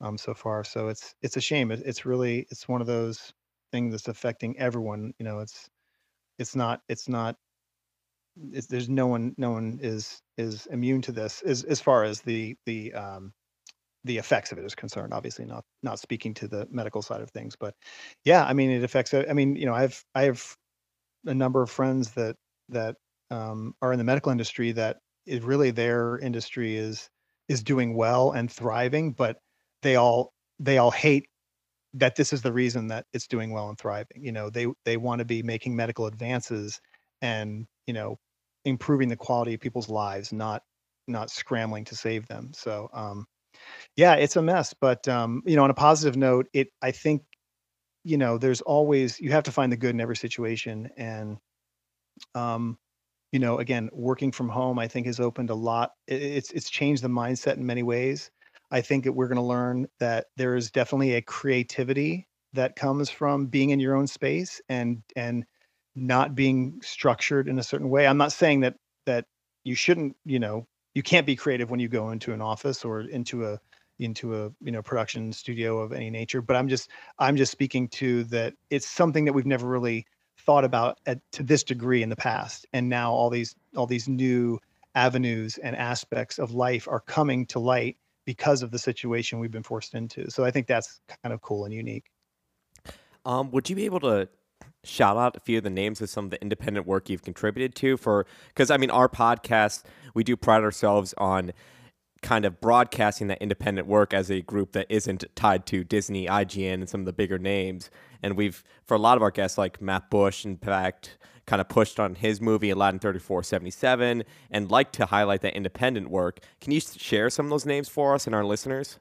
um, so far. So it's it's a shame. It, it's really it's one of those things that's affecting everyone you know it's it's not it's not it's, there's no one no one is is immune to this as as far as the the um the effects of it is concerned obviously not not speaking to the medical side of things but yeah i mean it affects i mean you know i've i have a number of friends that that um, are in the medical industry that is really their industry is is doing well and thriving but they all they all hate that this is the reason that it's doing well and thriving you know they they want to be making medical advances and you know improving the quality of people's lives not not scrambling to save them. So um yeah it's a mess but um you know on a positive note it i think you know there's always you have to find the good in every situation and um you know again working from home i think has opened a lot it's it's changed the mindset in many ways i think that we're going to learn that there is definitely a creativity that comes from being in your own space and and not being structured in a certain way. I'm not saying that that you shouldn't, you know, you can't be creative when you go into an office or into a into a you know production studio of any nature but i'm just i'm just speaking to that it's something that we've never really thought about at, to this degree in the past and now all these all these new avenues and aspects of life are coming to light because of the situation we've been forced into so i think that's kind of cool and unique um, would you be able to shout out a few of the names of some of the independent work you've contributed to for because I mean our podcast we do pride ourselves on kind of broadcasting that independent work as a group that isn't tied to Disney, IGN, and some of the bigger names. And we've for a lot of our guests like Matt Bush, in fact, kind of pushed on his movie Aladdin 3477 and like to highlight that independent work. Can you share some of those names for us and our listeners?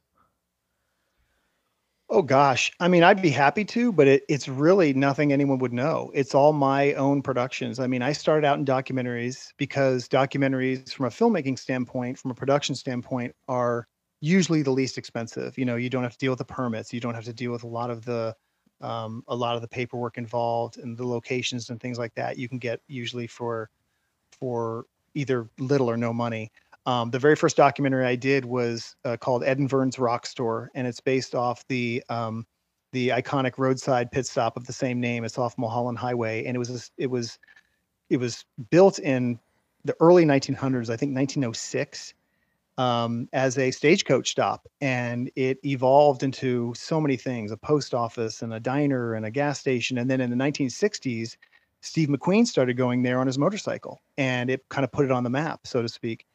Oh gosh, I mean, I'd be happy to, but it, it's really nothing anyone would know. It's all my own productions. I mean, I started out in documentaries because documentaries, from a filmmaking standpoint, from a production standpoint, are usually the least expensive. You know, you don't have to deal with the permits, you don't have to deal with a lot of the um, a lot of the paperwork involved and the locations and things like that you can get usually for for either little or no money. Um, the very first documentary I did was uh, called Ed and Vern's Rock Store, and it's based off the um, the iconic roadside pit stop of the same name. It's off Mulholland Highway, and it was it was it was built in the early 1900s, I think 1906, um, as a stagecoach stop, and it evolved into so many things: a post office and a diner and a gas station. And then in the 1960s, Steve McQueen started going there on his motorcycle, and it kind of put it on the map, so to speak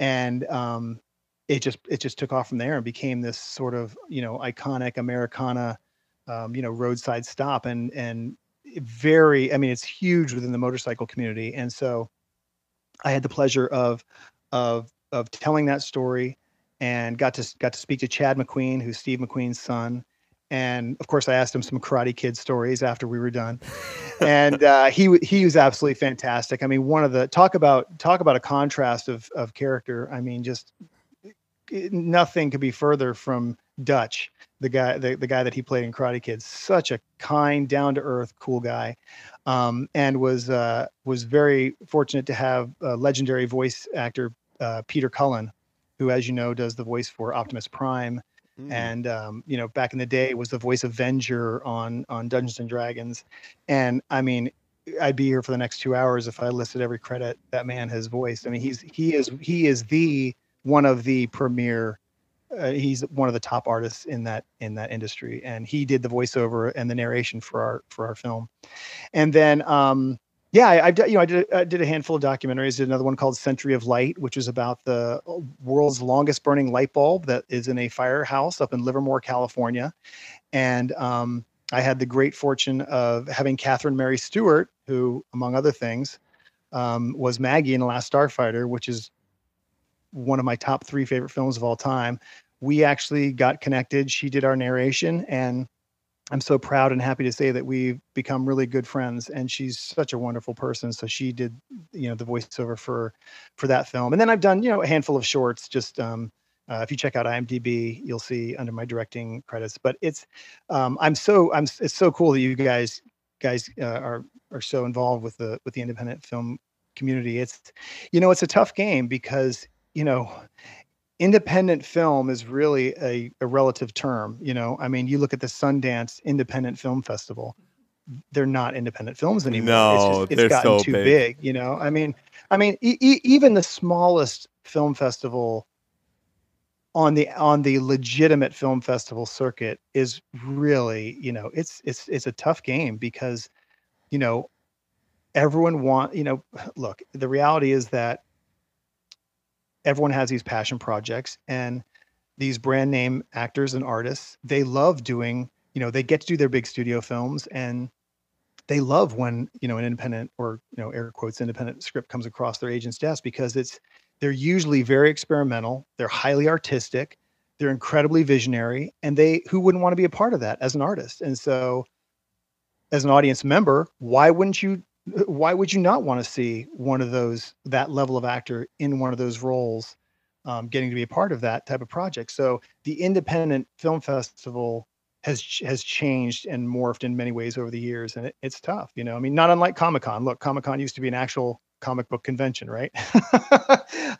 and um, it just it just took off from there and became this sort of you know iconic Americana, um, you know roadside stop and and very I mean it's huge within the motorcycle community and so I had the pleasure of of of telling that story and got to got to speak to Chad McQueen who's Steve McQueen's son and of course I asked him some Karate Kid stories after we were done, and uh, he he was absolutely fantastic. I mean, one of the talk about talk about a contrast of of character. I mean, just nothing could be further from Dutch, the guy the, the guy that he played in Karate Kid. Such a kind, down to earth, cool guy, um, and was uh, was very fortunate to have a legendary voice actor uh, Peter Cullen, who, as you know, does the voice for Optimus Prime Mm. And um, you know, back in the day, was the voice of Venger on on Dungeons and Dragons. And I mean, I'd be here for the next two hours if I listed every credit that man has voiced. I mean, he's he is he is the one of the premier. Uh, he's one of the top artists in that in that industry, and he did the voiceover and the narration for our for our film. And then um, yeah, I, I you know I did I did a handful of documentaries. Did another one called Century of Light, which is about the uh, world's longest burning light bulb that is in a firehouse up in Livermore, California. And um, I had the great fortune of having Catherine Mary Stewart, who, among other things, um, was Maggie in The Last Starfighter, which is one of my top three favorite films of all time. We actually got connected. She did our narration, and I'm so proud and happy to say that we've become really good friends and she's such a wonderful person. So she did, you know, the voiceover for, for that film. And then I've done, you know, a handful of shorts, just, um, uh, if you check out IMDb, you'll see under my directing credits, but it's, um, I'm so, I'm, it's so cool that you guys, guys uh, are, are so involved with the, with the independent film community. It's, you know, it's a tough game because, you know, independent film is really a, a relative term. You know, I mean, you look at the Sundance Independent Film Festival; they're not independent films anymore. No, it's, just, it's they're gotten so too big. big. You know, I mean, I mean, e- e- even the smallest film festival on the on the legitimate film festival circuit is really, you know, it's it's it's a tough game because, you know, everyone want you know, <sighs> look, the reality is that everyone has these passion projects and these brand name actors and artists they love doing you know they get to do their big studio films and they love when you know an independent or you know air quotes independent script comes across their agent's desk because it's they're usually very experimental they're highly artistic they're incredibly visionary and they who wouldn't want to be a part of that as an artist? And so as an audience member why wouldn't you why would you not want to see one of those that level of actor in one of those roles um, getting to be a part of that type of project? So the independent film festival has has changed and morphed in many ways over the years and it, it's tough you know? I mean not unlike comic-con. Look comic-con used to be an actual comic book convention right? <laughs>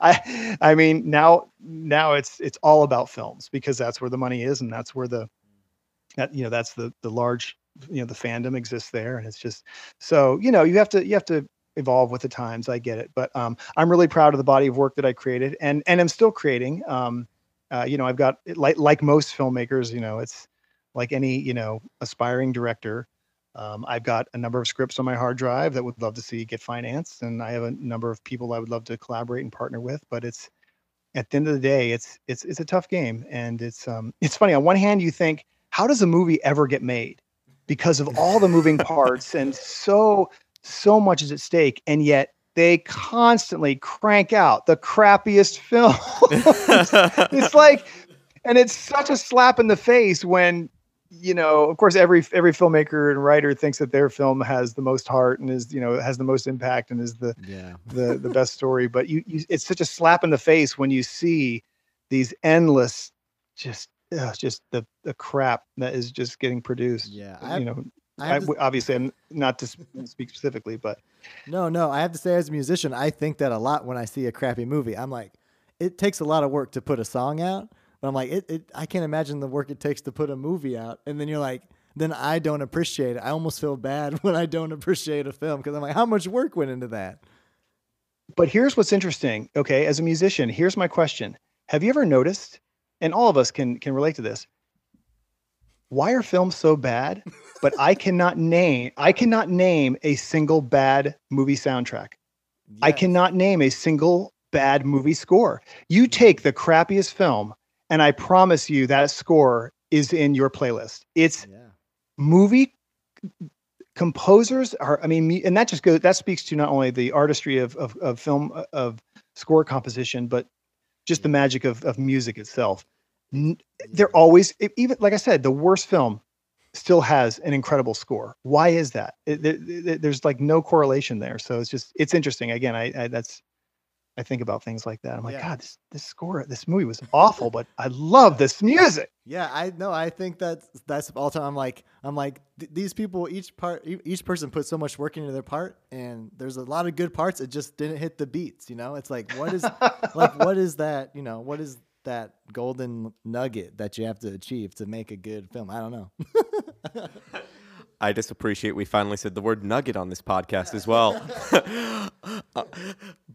I i mean now now it's it's all about films because that's where the money is and that's where the that you know that's the the large you know the fandom exists there and it's just so you know you have to you have to evolve with the times i get it but um i'm really proud of the body of work that i created and and i'm still creating um uh, you know i've got like like most filmmakers you know it's like any you know aspiring director um, i've got a number of scripts on my hard drive that would love to see get financed and i have a number of people i would love to collaborate and partner with but it's at the end of the day it's it's it's a tough game and it's um it's funny on one hand you think how does a movie ever get made because of all the moving <laughs> parts and so so much is at stake and yet they constantly crank out the crappiest <laughs> film it's <laughs> like and it's such a slap in the face when you know of course every every filmmaker and writer thinks that their film has the most heart and is you know has the most impact and is the Yeah. the the best story but you, you it's such a slap in the face when you see these endless just uh, just the the crap that is just getting produced. Yeah, Uh, I- you know, I I, to- obviously I'm not to speak specifically, but No, no. I have to say, as a musician, I think that a lot when I see a crappy movie. I'm like, it takes a lot of work to put a song out, but I'm like, it, it. I can't imagine the work it takes to put a movie out. And then you're like, then I don't appreciate it. I almost feel bad <laughs> when I don't appreciate a film because I'm like, how much work went into that? but here's what's interesting. Okay, as a musician, here's my question: Have you ever noticed? And all of us can can relate to this. Why are films so bad? But I cannot name I cannot name a single bad movie soundtrack. I cannot name a single bad movie score. You take the crappiest film, and I promise you that score is in your playlist. It's Yeah. movie composers are. I mean, and that just goes. That speaks to not only the artistry of of, of film of score composition, but just the magic of of music itself. N- mm-hmm. They're always even like I said, the worst film still has an incredible score. Why is that? It, there- there- there's like no correlation there. So it's just it's interesting. Again, I, I that's I think about things like that. I'm like, Yeah. God, this this score, this movie was awful, but I love this music. Yeah, I know. I think that's that's all time. I'm like, I'm like, th- these people, each part, each person put so much work into their part, and there's a lot of good parts. It just didn't hit the beats. You know, it's like, what is, like, what is that? You know, what is that golden nugget that you have to achieve to make a good film? I don't know. <laughs> I just appreciate we finally said the word nugget on this podcast as well. <laughs> <laughs> Uh,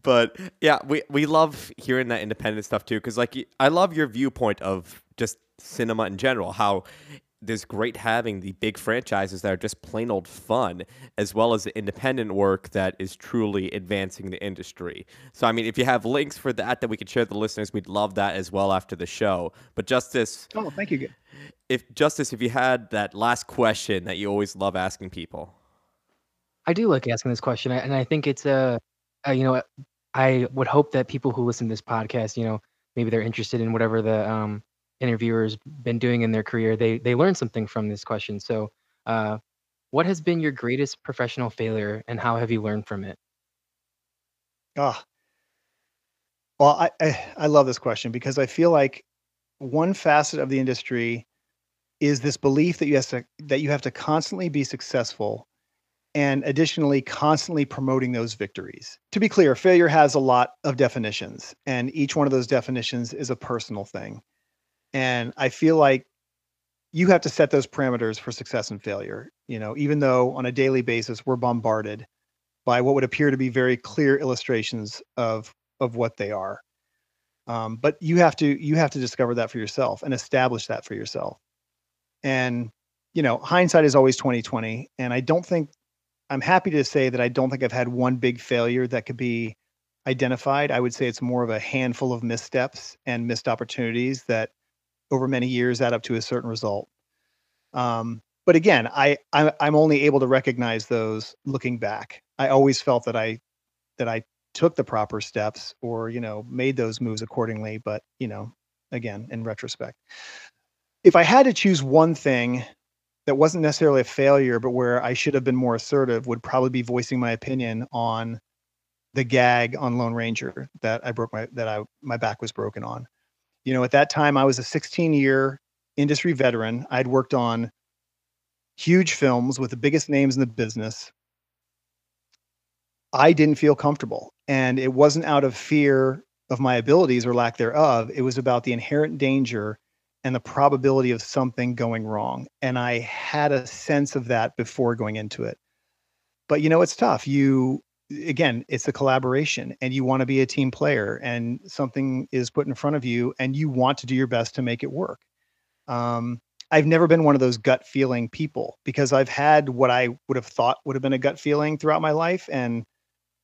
but yeah, we, we love hearing that independent stuff too, because like I love your viewpoint of just cinema in general. How there's great having the big franchises that are just plain old fun, as well as the independent work that is truly advancing the industry. So I mean, if you have links for that that we could share with the listeners, we'd love that as well after the show. But Justice, Oh, thank you. if Justice, if you had that last question that you always love asking people. I do like asking this question, and I think it's a, uh, you know, I would hope that people who listen to this podcast, you know, maybe they're interested in whatever the um, interviewer's been doing in their career. They they learn something from this question. So, uh, what has been your greatest professional failure, and how have you learned from it? Ah. Well, I, I I love this question because I feel like one facet of the industry is this belief that you have to that you have to constantly be successful and additionally constantly promoting those victories. To be clear, failure has a lot of definitions and each one of those definitions is a personal thing. And I feel like you have to set those parameters for success and failure, you know, even though on a daily basis we're bombarded by what would appear to be very clear illustrations of of what they are. Um, but you have to you have to discover that for yourself and establish that for yourself. And you know, hindsight is always 2020. And I don't think I'm happy to say that I don't think I've had one big failure that could be identified. I would say it's more of a handful of missteps and missed opportunities that over many years add up to a certain result. Um, but again, I, I I'm only able to recognize those looking back. I always felt that I that I took the proper steps or you know made those moves accordingly. But you know, again, in retrospect, if I had to choose one thing that wasn't necessarily a failure, but where I should have been more assertive, would probably be voicing my opinion on the gag on Lone Ranger that I broke my that I my back was broken on. You know, at that time I was a 16 year industry veteran. I'd worked on huge films with the biggest names in the business. I didn't feel comfortable. And it wasn't out of fear of my abilities or lack thereof. It was about the inherent danger and the probability of something going wrong. And I had a sense of that before going into it. But you know, it's tough. You, again, it's a collaboration and you want to be a team player and something is put in front of you and you want to do your best to make it work. Um, I've never been one of those gut feeling people because I've had what I would have thought would have been a gut feeling throughout my life. And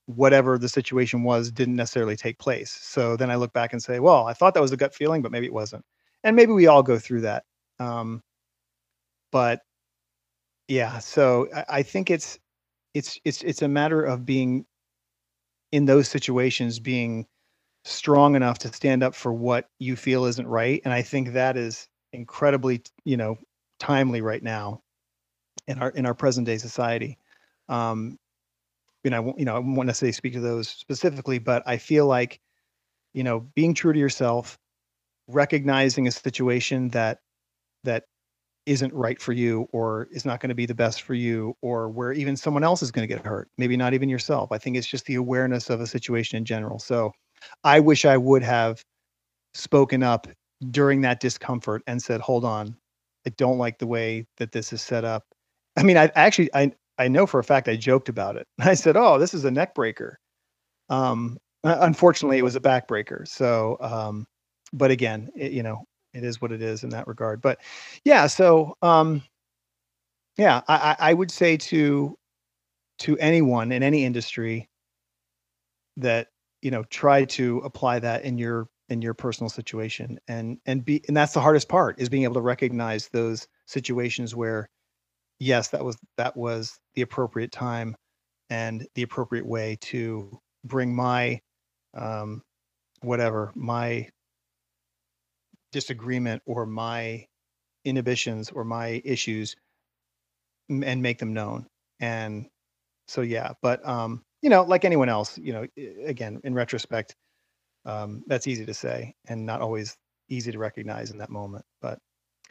whatever the situation was didn't necessarily take place. So then I look back and say, well, I thought that was a gut feeling, but maybe it wasn't. And maybe we all go through that. Um, but yeah, so I, I think it's it's it's it's a matter of being in those situations being strong enough to stand up for what you feel isn't right. And I think that is incredibly, you know, timely right now in our in our present day society. Um, you know, I won't, you know, I won't necessarily speak to those specifically, but I feel like, you know, being true to yourself, recognizing a situation that that isn't right for you or is not going to be the best for you or where even someone else is going to get hurt maybe not even yourself i think it's just the awareness of a situation in general. So i wish i would have spoken up during that discomfort and said hold on i don't like the way that this is set up. I mean i actually i i know for a fact i joked about it. <laughs> I said oh this is a neck breaker. Um unfortunately it was a backbreaker so um but again it, you know it is what it is in that regard. But yeah, so um, yeah, I, I would say to to anyone in any industry that you know try to apply that in your in your personal situation and and be and that's the hardest part is being able to recognize those situations where yes that was that was the appropriate time and the appropriate way to bring my um whatever my disagreement or my inhibitions or my issues and make them known. And so yeah but um you know like anyone else you know again in retrospect um that's easy to say and not always easy to recognize in that moment but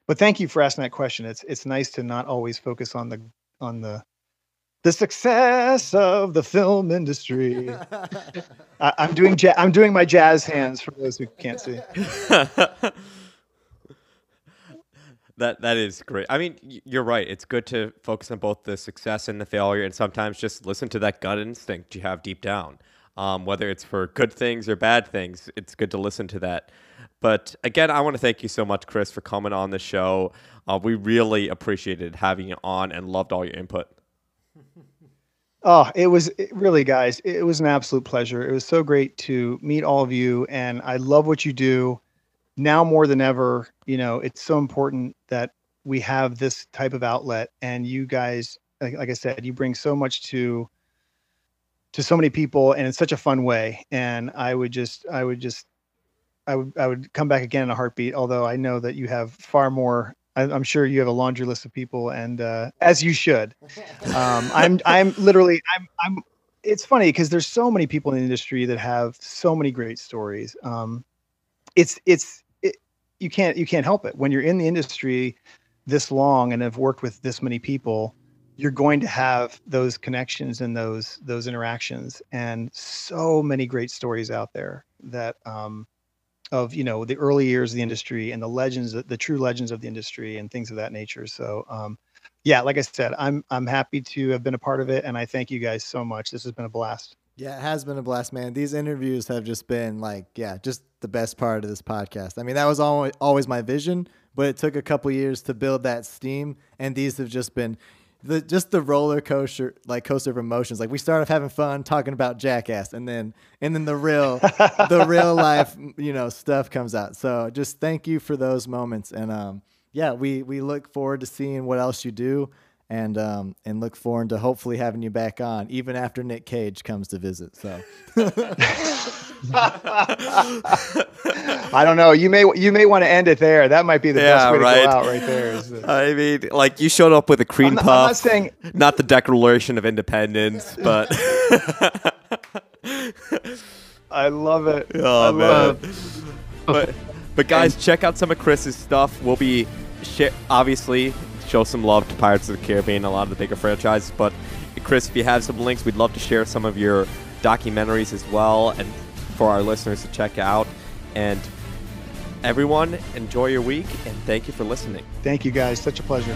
but thank you for asking that question. It's it's nice to not always focus on the on the the success of the film industry. <laughs> I, am doing ja- I'm doing my jazz hands for those who can't see. <laughs> that that is great. I mean, you're right. It's good to focus on both the success and the failure, and sometimes just listen to that gut instinct you have deep down. Um, whether it's for good things or bad things, it's good to listen to that. But again, I want to thank you so much, Chris, for coming on the show. Uh, we really appreciated having you on and loved all your input. Oh, it was it really, guys. It was an absolute pleasure. It was so great to meet all of you, and I love what you do. Now more than ever, you know, it's so important that we have this type of outlet, and you guys, like, like I said, you bring so much to to so many people, and in such a fun way. And I would just, I would just, I would, I would come back again in a heartbeat. Although I know that you have far more I, am sure you have a laundry list of people, and uh, as you should. Um, I'm I'm literally I'm I'm. It's funny because there's so many people in the industry that have so many great stories. Um, it's it's it, you can't you can't help it when you're in the industry this long and have worked with this many people. You're going to have those connections and those those interactions, and so many great stories out there that um, of you know the early years of the industry and the legends, the true legends of the industry, and things of that nature. So, um, yeah, like I said, I'm I'm happy to have been a part of it, and I thank you guys so much. This has been a blast. Yeah, it has been a blast, man. These interviews have just been like, yeah, just the best part of this podcast. I mean, that was always always my vision, but it took a couple years to build that steam, and these have just been the just the roller coaster like coaster of emotions. Like we start off having fun talking about Jackass, and then and then the real the <laughs> real life you know stuff comes out. So just thank you for those moments, and um, yeah, we we look forward to seeing what else you do, and um, and look forward to hopefully having you back on even after Nick Cage comes to visit. So. <laughs> I don't know. You may you may want to end it there. That might be the yeah, best way right. to go out right there. <laughs> I mean, like you showed up with a cream not, puff. I'm not saying not the Declaration of Independence, but <laughs> I love it. Oh I man. But but guys, check out some of Chris's stuff. We'll be shit obviously show some love to Pirates of the Caribbean, a lot of the bigger franchises. But Chris, if you have some links, we'd love to share some of your documentaries as well, and for our listeners to check out. And everyone, enjoy your week, and thank you for listening. Thank you, guys. Such a pleasure.